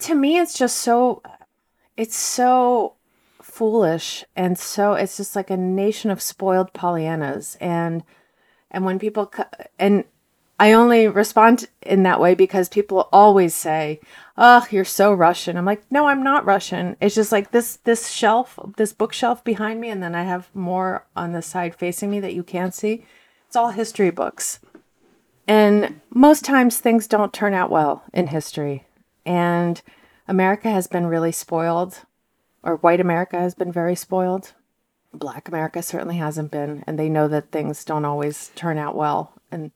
to me it's just so it's so foolish and so it's just like a nation of spoiled pollyannas and and when people and I only respond in that way because people always say, "Oh, you're so Russian." I'm like, "No, I'm not Russian. It's just like this this shelf, this bookshelf behind me and then I have more on the side facing me that you can't see. It's all history books." And most times things don't turn out well in history. And America has been really spoiled, or white America has been very spoiled. Black America certainly hasn't been, and they know that things don't always turn out well. And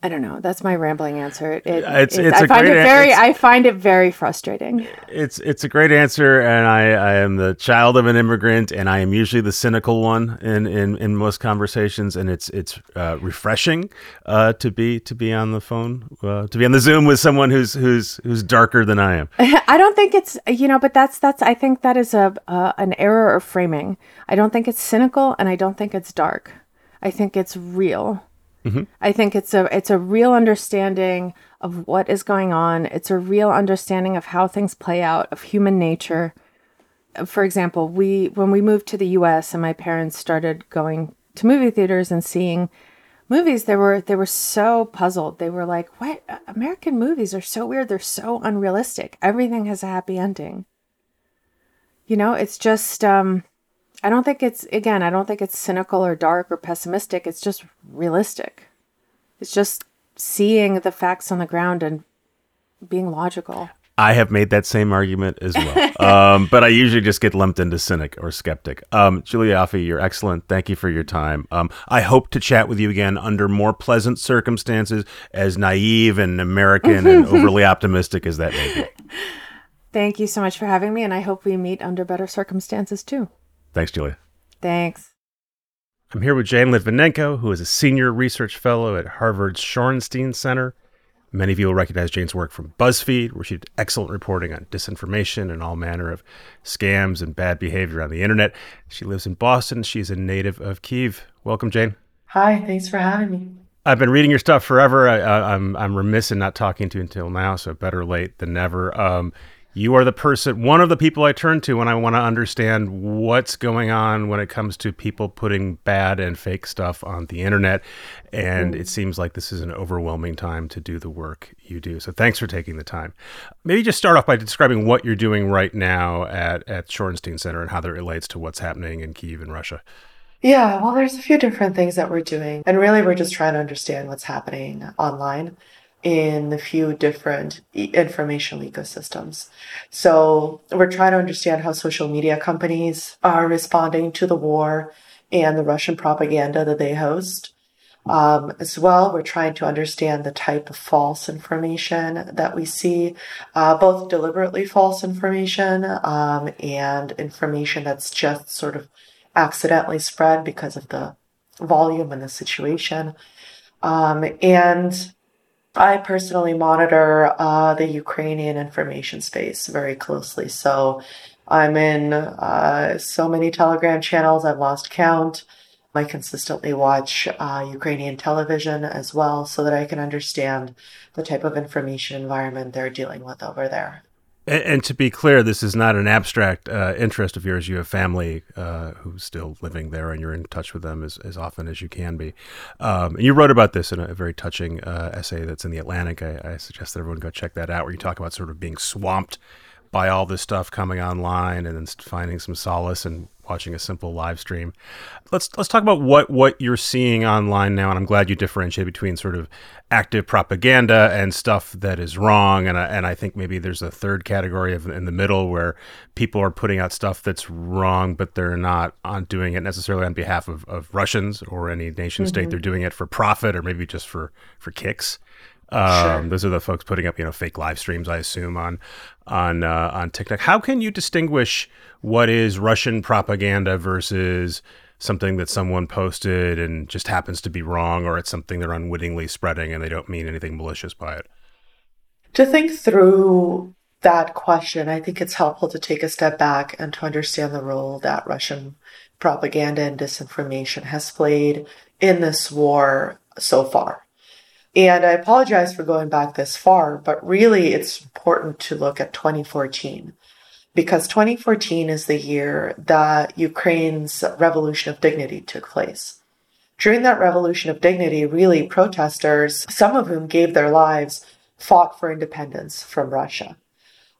I don't know. That's my rambling answer. It, it's, it's, it's I find it very I find it very frustrating. It's it's a great answer, and I, I am the child of an immigrant, and I am usually the cynical one in, in, in most conversations, and it's it's uh, refreshing uh, to be to be on the phone uh, to be on the Zoom with someone who's who's who's darker than I am. I don't think it's you know, but that's that's I think that is a uh, an error of framing. I don't think it's cynical, and I don't think it's dark. I think it's real. Mm-hmm. I think it's a it's a real understanding of what is going on. It's a real understanding of how things play out, of human nature. For example, we when we moved to the US and my parents started going to movie theaters and seeing movies, they were they were so puzzled. They were like, "What? American movies are so weird. They're so unrealistic. Everything has a happy ending." You know, it's just um I don't think it's again, I don't think it's cynical or dark or pessimistic. It's just realistic. It's just seeing the facts on the ground and being logical. I have made that same argument as well, um, but I usually just get lumped into cynic or skeptic. Um, Julia Ioffe, you're excellent. Thank you for your time. Um, I hope to chat with you again under more pleasant circumstances, as naive and American and overly optimistic as that may be. Thank you so much for having me, and I hope we meet under better circumstances too. Thanks, Julia. Thanks. I'm here with Jane Lytvynenko, who is a senior research fellow at Harvard's Shorenstein Center. Many of you will recognize Jane's work from BuzzFeed, where she did excellent reporting on disinformation and all manner of scams and bad behavior on the internet. She lives in Boston. She's a native of Kiev. Welcome, Jane. Hi, thanks for having me. I've been reading your stuff forever. I, am I'm, I'm remiss in not talking to you until now, so better late than never. Um, you are the person, one of the people I turn to when I want to understand what's going on when it comes to people putting bad and fake stuff on the internet. And mm. it seems like this is an overwhelming time to do the work you do. So thanks for taking the time. Maybe just start off by describing what you're doing right now at, at Shorenstein Center and how that relates to what's happening in Kiev and Russia. Yeah, well, there's a few different things that we're doing. And really, we're just trying to understand what's happening online in a few different informational ecosystems. So we're trying to understand how social media companies are responding to the war and the Russian propaganda that they host. Um, as well, we're trying to understand the type of false information that we see, uh, both deliberately false information um, and information that's just sort of accidentally spread because of the volume and the situation. Um, and I personally monitor uh, the Ukrainian information space very closely. So I'm in uh, so many Telegram channels, I've lost count. I consistently watch uh, Ukrainian television as well so that I can understand the type of information environment they're dealing with over there. And, and, to be clear, this is not an abstract uh, interest of yours. You have family uh, who's still living there, and you're in touch with them as, as often as you can be. Um, and you wrote about this in a very touching uh, essay that's in the Atlantic. I, I suggest that everyone go check that out, where you talk about sort of being swamped by all this stuff coming online, and then finding some solace and watching a simple live stream. Let's let's talk about what what you're seeing online now, and I'm glad you differentiate between sort of active propaganda and stuff that is wrong, and I, and I think maybe there's a third category of in the middle where people are putting out stuff that's wrong, but they're not on doing it necessarily on behalf of, of Russians or any nation state. Mm-hmm. They're doing it for profit or maybe just for for kicks. Um, Sure. Those are the folks putting up, you know, fake live streams, I assume, on on uh, on TikTok. How can you distinguish what is Russian propaganda versus something that someone posted and just happens to be wrong, or it's something they're unwittingly spreading and they don't mean anything malicious by it? To think through that question, I think it's helpful to take a step back and to understand the role that Russian propaganda and disinformation has played in this war so far. And I apologize for going back this far, but really it's important to look at 2014 because 2014 is the year that Ukraine's Revolution of Dignity took place. During that Revolution of Dignity, really protesters, some of whom gave their lives, fought for independence from Russia.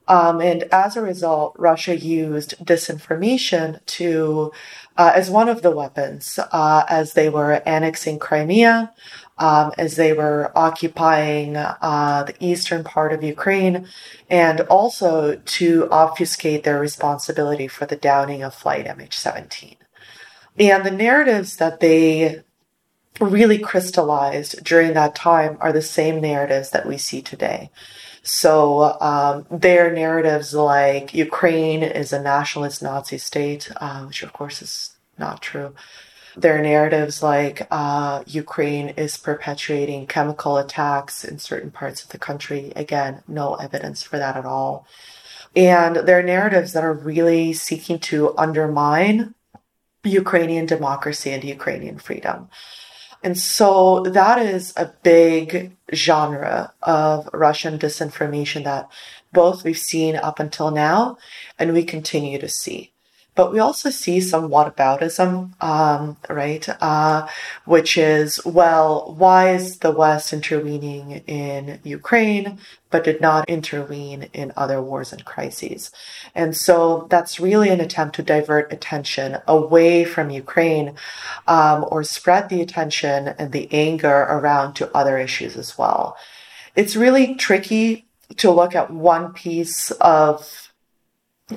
Um, and as a result, Russia used disinformation to, uh, as one of the weapons, uh, as they were annexing Crimea, um, as they were occupying uh, the eastern part of Ukraine, and also to obfuscate their responsibility for the downing of Flight MH17. And the narratives that they really crystallized during that time are the same narratives that we see today. So um, their narratives like Ukraine is a nationalist Nazi state, uh, which of course is not true. Their narratives like uh, Ukraine is perpetuating chemical attacks in certain parts of the country. Again, no evidence for that at all. And their narratives that are really seeking to undermine Ukrainian democracy and Ukrainian freedom. And so that is a big genre of Russian disinformation that both we've seen up until now and we continue to see. But we also see some whataboutism, um, right? Uh, which is, well, why is the West intervening in Ukraine, but did not intervene in other wars and crises? And so that's really an attempt to divert attention away from Ukraine um, or spread the attention and the anger around to other issues as well. It's really tricky to look at one piece of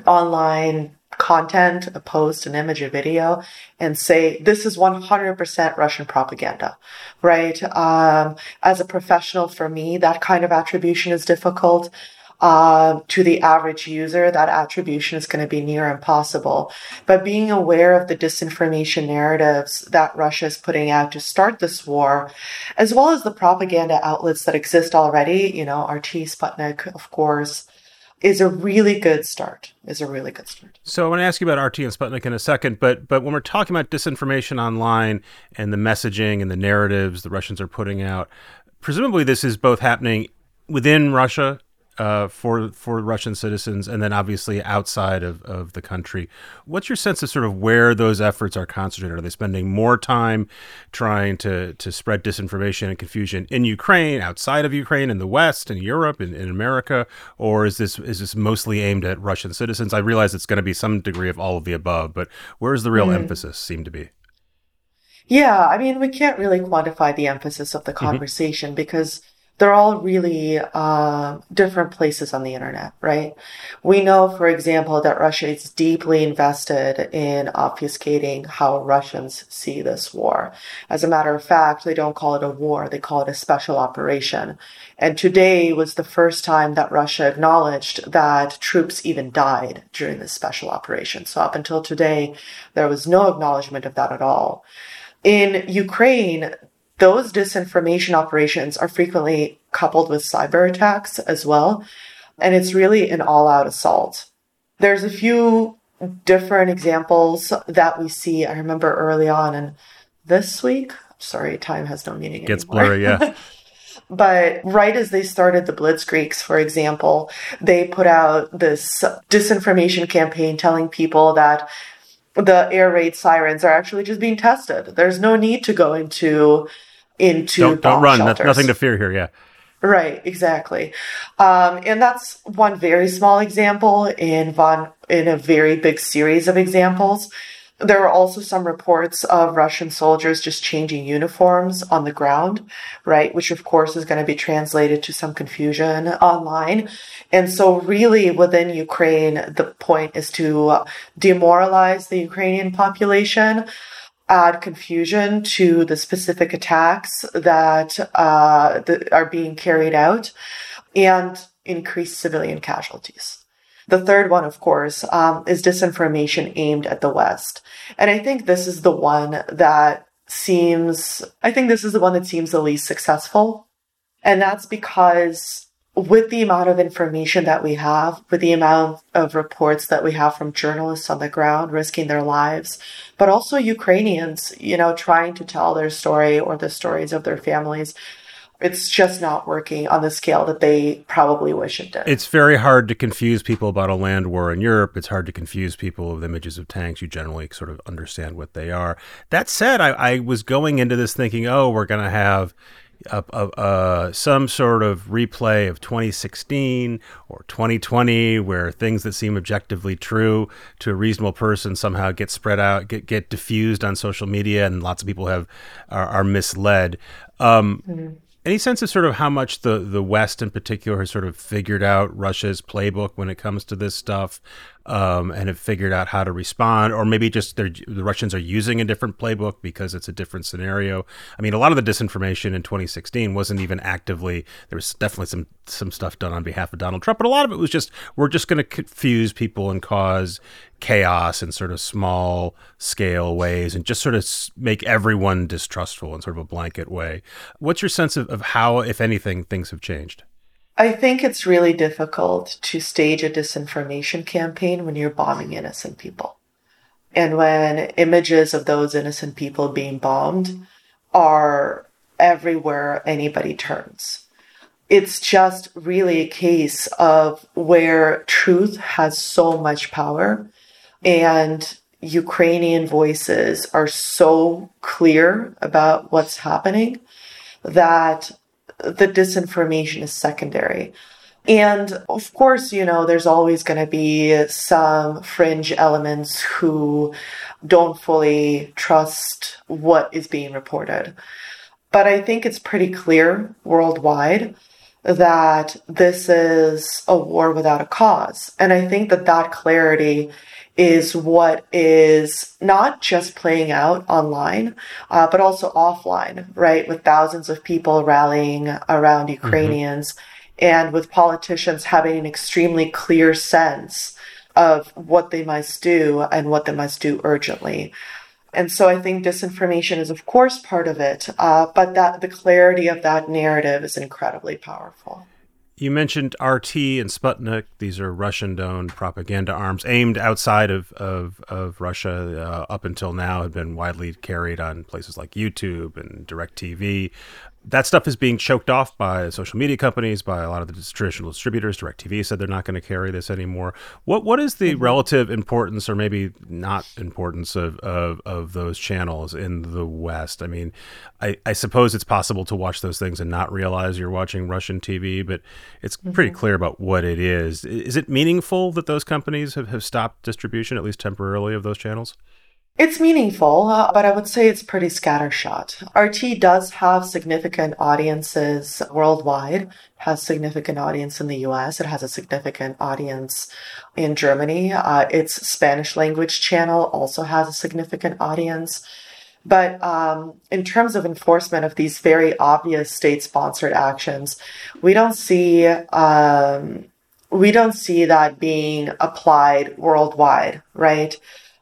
online content, a post, an image, a video, and say, this is 100% Russian propaganda, right? Um, as a professional, for me, that kind of attribution is difficult. Uh, to the average user, that attribution is going to be near impossible. But being aware of the disinformation narratives that Russia is putting out to start this war, as well as the propaganda outlets that exist already, you know, RT, Sputnik, of course, is a really good start. Is a really good start. So I want to ask you about RT and Sputnik in a second, but but when we're talking about disinformation online and the messaging and the narratives the Russians are putting out, presumably this is both happening within Russia uh, for for Russian citizens, and then obviously outside of, of the country. What's your sense of sort of where those efforts are concentrated? Are they spending more time trying to to spread disinformation and confusion in Ukraine, outside of Ukraine, in the West, in Europe, in, in America, or is this is this mostly aimed at Russian citizens? I realize it's going to be some degree of all of the above, but where is the real emphasis seem to be? Yeah, I mean, we can't really quantify the emphasis of the conversation because they're all really uh, different places on the internet, right? We know, for example, that Russia is deeply invested in obfuscating how Russians see this war. As a matter of fact, they don't call it a war, they call it a special operation. And today was the first time that Russia acknowledged that troops even died during this special operation. So up until today, there was no acknowledgement of that at all. In Ukraine, those disinformation operations are frequently coupled with cyber attacks as well. And it's really an all out assault. There's a few different examples that we see. I remember early on in this week, sorry, time has no meaning Gets anymore. blurry, yeah. But right as they started the Blitzkrieg's, for example, they put out this disinformation campaign telling people that the air raid sirens are actually just being tested. There's no need to go into into don't don't run. Shelters. Nothing to fear here. Yeah. Right, exactly. Um, and that's one very small example in one in a very big series of examples. There are also some reports of Russian soldiers just changing uniforms on the ground, right? Which of course is going to be translated to some confusion online. And so really within Ukraine, the point is to uh, demoralize the Ukrainian population. Add confusion to the specific attacks that, uh, are being carried out and increase civilian casualties. The third one, of course, um, is disinformation aimed at the West. And I think this is the one that seems, I think this is the one that seems the least successful. And that's because with the amount of information that we have, with the amount of reports that we have from journalists on the ground risking their lives, but also Ukrainians, you know, trying to tell their story or the stories of their families, it's just not working on the scale that they probably wish it did. It's very hard to confuse people about a land war in Europe. It's hard to confuse people with images of tanks. You generally sort of understand what they are. That said, I, I was going into this thinking, oh, we're going to have a, a, a, some sort of replay of 2016 or 2020 where things that seem objectively true to a reasonable person somehow get spread out get get diffused on social media and lots of people have are, are misled um, mm-hmm any sense of sort of how much the, the West in particular has sort of figured out Russia's playbook when it comes to this stuff? Um, and have figured out how to respond, or maybe just the Russians are using a different playbook because it's a different scenario. I mean, a lot of the disinformation in 2016 wasn't even actively. There was definitely some some stuff done on behalf of Donald Trump, but a lot of it was just we're just going to confuse people and cause chaos in sort of small scale ways and just sort of make everyone distrustful in sort of a blanket way. What's your sense of, of how, if anything, things have changed? I think it's really difficult to stage a disinformation campaign when you're bombing innocent people. And when images of those innocent people being bombed are everywhere anybody turns. It's just really a case of where truth has so much power and Ukrainian voices are so clear about what's happening that the disinformation is secondary. And of course, you know, there's always going to be some fringe elements who don't fully trust what is being reported. But I think it's pretty clear worldwide that this is a war without a cause. And I think that that clarity is what is not just playing out online, uh, but also offline, right? With thousands of people rallying around mm-hmm. Ukrainians mm-hmm. and with politicians having an extremely clear sense of what they must do and what they must do urgently. And so I think disinformation is, of course, part of it, uh, but that the clarity of that narrative is incredibly powerful. You mentioned RT and Sputnik. These are Russian-owned propaganda arms aimed outside of of, of Russia. Uh, up until now, had been widely carried on places like YouTube and DirecTV that stuff is being choked off by social media companies, by a lot of the traditional distributors. DirecTV said they're not going to carry this anymore. What what is the mm-hmm. relative importance, or maybe not importance, of, of of those channels in the West? I mean, I, I suppose it's possible to watch those things and not realize you're watching Russian TV, but it's mm-hmm. pretty clear about what it is. Is it meaningful that those companies have, have stopped distribution, at least temporarily, of those channels? It's meaningful, uh, but I would say it's pretty scattershot. RT does have significant audiences worldwide, has significant audience in the US, it has a significant audience in Germany. Uh, its Spanish language channel also has a significant audience. But um, in terms of enforcement of these very obvious state-sponsored actions, we don't see um, we don't see that being applied worldwide, right?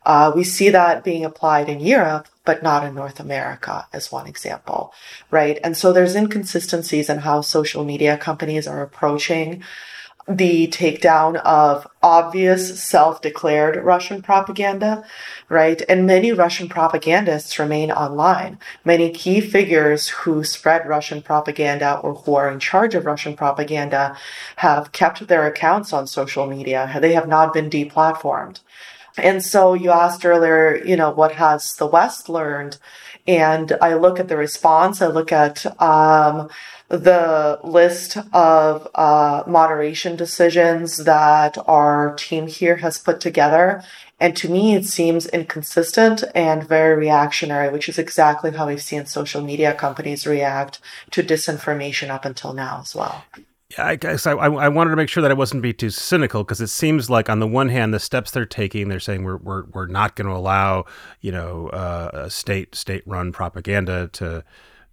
Uh, we see that being applied in Europe, but not in North America, as one example, right? And so there's inconsistencies in how social media companies are approaching the takedown of obvious self-declared Russian propaganda, right? And many Russian propagandists remain online. Many key figures who spread Russian propaganda or who are in charge of Russian propaganda have kept their accounts on social media. They have not been deplatformed. And so you asked earlier, you know, what has the West learned? And I look at the response, I look at um, the list of uh, moderation decisions that our team here has put together. And to me, it seems inconsistent and very reactionary, which is exactly how we've seen social media companies react to disinformation up until now as well. I guess I, I wanted to make sure that I wasn't be too cynical because it seems like on the one hand the steps they're taking they're saying we're we're, we're not going to allow you know uh, state state run propaganda to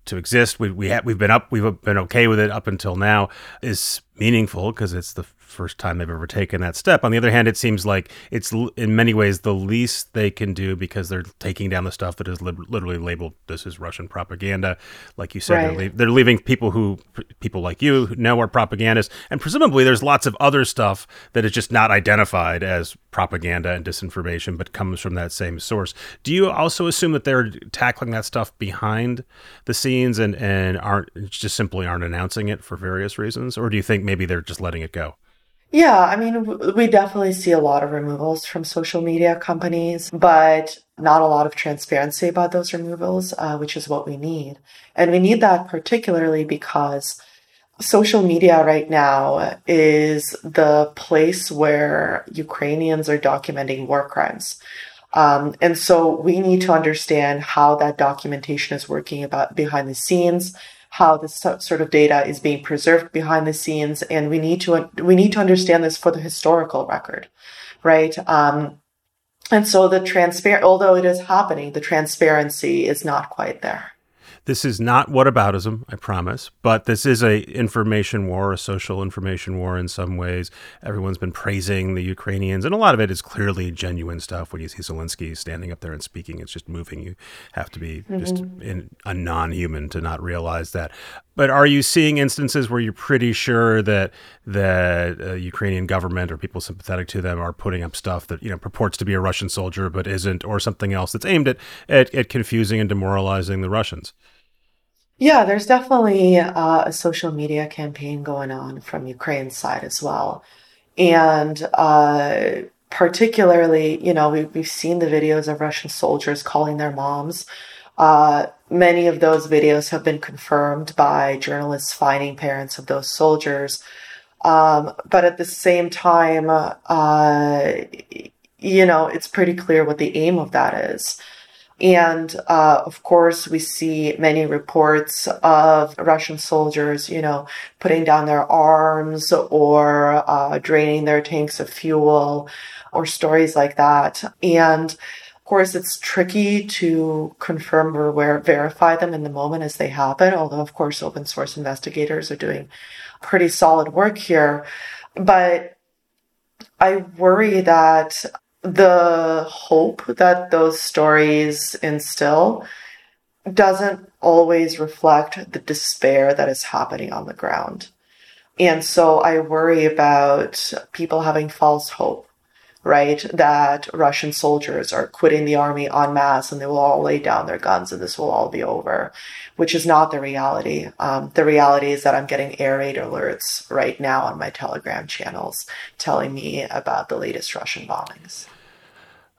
to exist. We we have, we've been up we've been okay with it up until now is meaningful because it's the first time they've ever taken that step. On the other hand, it seems like it's in many ways the least they can do because they're taking down the stuff that is li- literally labeled this is Russian propaganda. Like you said, right. they're, le- they're, leaving people who people like you know are propagandists, and presumably there's lots of other stuff that is just not identified as propaganda and disinformation, but comes from that same source. Do you also assume that they're tackling that stuff behind the scenes and and aren't just simply aren't announcing it for various reasons, or do you think maybe they're just letting it go? Yeah, I mean, we definitely see a lot of removals from social media companies, but not a lot of transparency about those removals, uh, which is what we need. And we need that particularly because social media right now is the place where Ukrainians are documenting war crimes. Um, and so we need to understand how that documentation is working about behind the scenes how this sort of data is being preserved behind the scenes, and we need to we need to understand this for the historical record, right? Um, and so the transparent, although it is happening, the transparency is not quite there. This is not whataboutism, I promise, but this is a information war, a social information war in some ways. Everyone's been praising the Ukrainians, and a lot of it is clearly genuine stuff. When you see Zelensky standing up there and speaking, it's just moving. You have to be mm-hmm. just in, a non-human to not realize that. But are you seeing instances where you're pretty sure that the uh, Ukrainian government or people sympathetic to them are putting up stuff that you know purports to be a Russian soldier but isn't, or something else that's aimed at, at, at confusing and demoralizing the Russians? Yeah, there's definitely uh, a social media campaign going on from Ukraine's side as well. And uh, particularly, you know, we, we've seen the videos of Russian soldiers calling their moms. Uh, many of those videos have been confirmed by journalists finding parents of those soldiers. Um, but at the same time, uh, you know, it's pretty clear what the aim of that is. And uh, of course, we see many reports of Russian soldiers, you know, putting down their arms or uh, draining their tanks of fuel or stories like that. And of course, it's tricky to confirm or verify them in the moment as they happen, although, of course, open source investigators are doing pretty solid work here. But I worry that the hope that those stories instill doesn't always reflect the despair that is happening on the ground. And so I worry about people having false hope, right? That Russian soldiers are quitting the army en masse and they will all lay down their guns and this will all be over, which is not the reality. Um, the reality is that I'm getting air raid alerts right now on my Telegram channels telling me about the latest Russian bombings.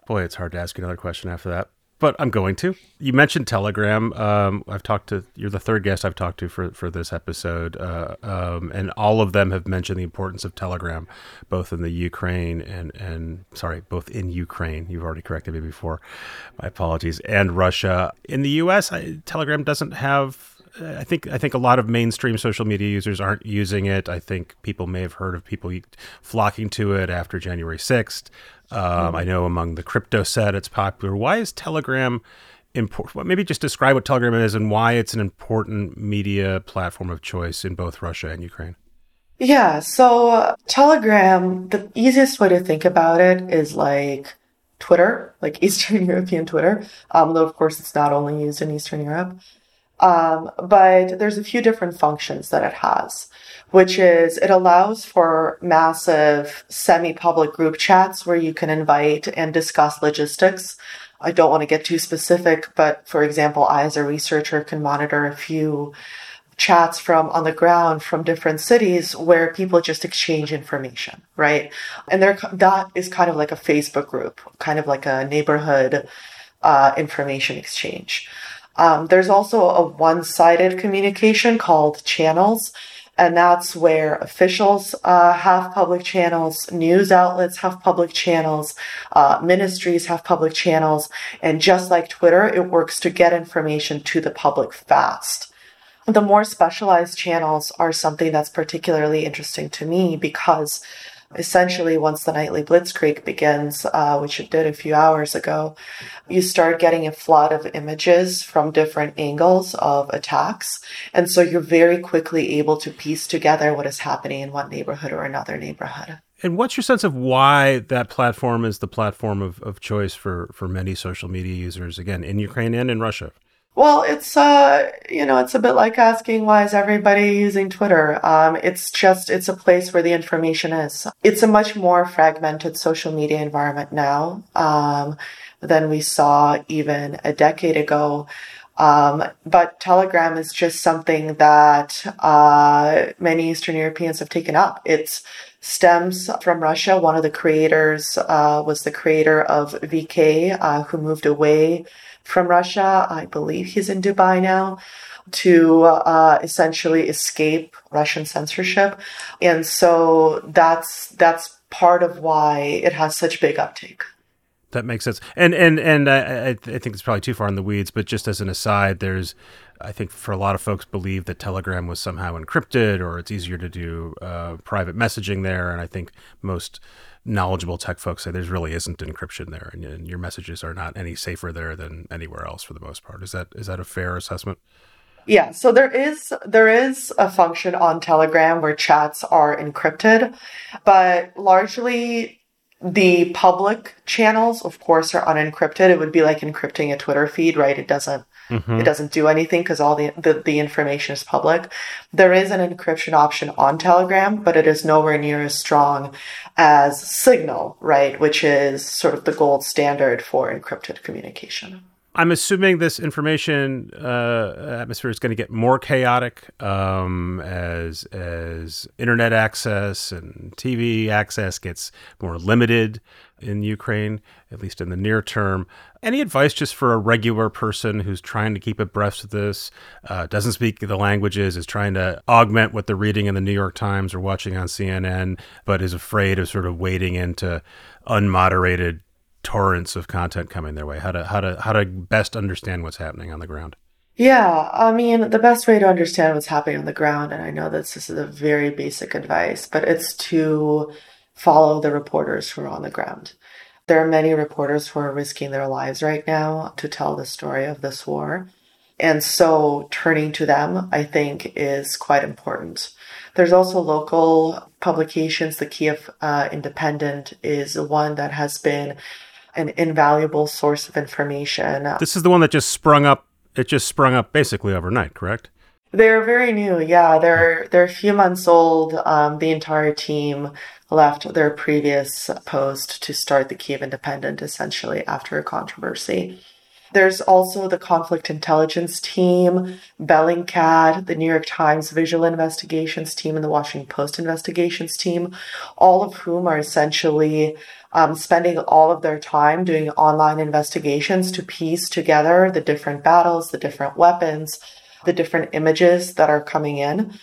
Boy, it's hard to ask another question after that, but I'm going to. You mentioned Telegram. Um, I've talked to you're the third guest I've talked to for for this episode, uh, um, and all of them have mentioned the importance of Telegram, both in the Ukraine and and sorry, both in Ukraine. You've already corrected me before. My apologies. And Russia. In the U.S., I, Telegram doesn't have I think I think a lot of mainstream social media users aren't using it. I think people may have heard of people flocking to it after January sixth. Um, mm-hmm. I know among the crypto set, it's popular. Why is Telegram important? Maybe just describe what Telegram is and why it's an important media platform of choice in both Russia and Ukraine. Yeah, so uh, Telegram, the easiest way to think about it is like Twitter, like Eastern European Twitter. Um, though, of course, it's not only used in Eastern Europe. Um, but there's a few different functions that it has which is it allows for massive semi-public group chats where you can invite and discuss logistics. I don't want to get too specific, but for example, I as a researcher can monitor a few chats from on the ground from different cities where people just exchange information, right? And there, that is kind of like a Facebook group, kind of like a neighborhood uh, information exchange. Um, there's also a one-sided communication called channels, and that's where officials uh, have public channels, news outlets have public channels, uh, ministries have public channels. And just like Twitter, it works to get information to the public fast. The more specialized channels are something that's particularly interesting to me because essentially once the nightly blitzkrieg begins uh, which it did a few hours ago you start getting a flood of images from different angles of attacks and so you're very quickly able to piece together what is happening in one neighborhood or another neighborhood and what's your sense of why that platform is the platform of, of choice for, for many social media users, again, in Ukraine and in Russia? Well, it's uh, you know, it's a bit like asking why is everybody using Twitter. Um, it's just it's a place where the information is. It's a much more fragmented social media environment now um, than we saw even a decade ago. Um, but Telegram is just something that uh, many Eastern Europeans have taken up. It stems from Russia. One of the creators uh, was the creator of VK, uh, who moved away from Russia. I believe he's in Dubai now to uh, essentially escape Russian censorship, and so that's that's part of why it has such big uptake. That makes sense, and and and I, I think it's probably too far in the weeds, but just as an aside, there's I think for a lot of folks believe that Telegram was somehow encrypted or it's easier to do uh, private messaging there, and I think most knowledgeable tech folks say there's really isn't encryption there, and, and, your messages are not any safer there than anywhere else for the most part. Is that is that a fair assessment? Yeah, so there is there is a function on Telegram where chats are encrypted, but largely the public channels, of course, are unencrypted. It would be like encrypting a Twitter feed, right? It doesn't Mm-hmm. It doesn't do anything because all the, the, the information is public. There is an encryption option on Telegram, but it is nowhere near as strong as Signal, right? Which is sort of the gold standard for encrypted communication. I'm assuming this information uh, atmosphere is going to get more chaotic um, as as internet access and TV access gets more limited in Ukraine, at least in the near term. Any advice just for a regular person who's trying to keep abreast of this, uh, doesn't speak the languages, is trying to augment what they're reading in the New York Times or watching on CNN, but is afraid of sort of wading into unmoderated torrents of content coming their way? How to how to how to best understand what's happening on the ground? Yeah, I mean, the best way to understand what's happening on the ground, and I know that this is a very basic advice, but it's to follow the reporters who are on the ground. There are many reporters who are risking their lives right now to tell the story of this war. And so turning to them, I think, is quite important. There's also local publications. The Kyiv uh, Independent is one that has been an invaluable source of information. This is the one that just sprung up. It just sprung up basically overnight, correct? They're very new. Yeah, they're they're a few months old. Um, the entire team left their previous post to start the Kyiv Independent, essentially after a controversy. There's also the conflict intelligence team, Bellingcat, the New York Times visual investigations team, and the Washington Post investigations team, all of whom are essentially um, spending all of their time doing online investigations to piece together the different battles, the different weapons, the different images that are coming in.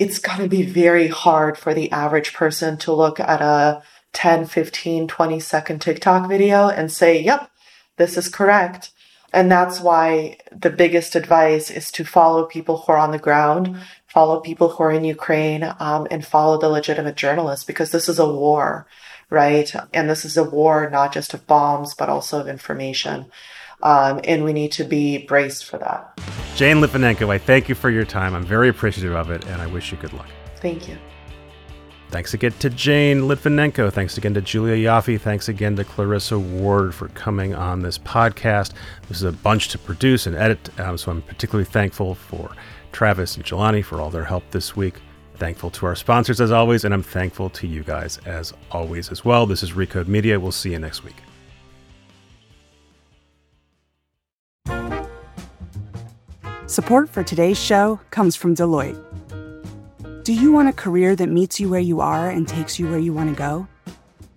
It's going to be very hard for the average person to look at a 10, 15, 20 second TikTok video and say, yep, this is correct. And that's why the biggest advice is to follow people who are on the ground, follow people who are in Ukraine, um, and follow the legitimate journalists because this is a war, right? And this is a war not just of bombs, but also of information. Um, and we need to be braced for that. Jane Lytvynenko, I thank you for your time. I'm very appreciative of it, and I wish you good luck. Thank you. Thanks again to Jane Lytvynenko. Thanks again to Julia Ioffe. Thanks again to Clarissa Ward for coming on this podcast. This is a bunch to produce and edit, um, so I'm particularly thankful for Travis and Jelani for all their help this week. Thankful to our sponsors as always, and I'm thankful to you guys as always as well. This is Recode Media. We'll see you next week. Support for today's show comes from Deloitte. Do you want a career that meets you where you are and takes you where you want to go?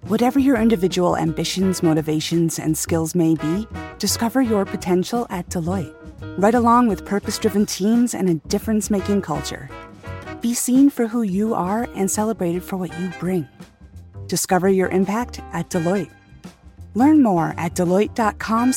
Whatever your individual ambitions, motivations, and skills may be, discover your potential at Deloitte. Right along with purpose driven teams and a difference making culture. Be seen for who you are and celebrated for what you bring. Discover your impact at Deloitte. Learn more at deloitte.com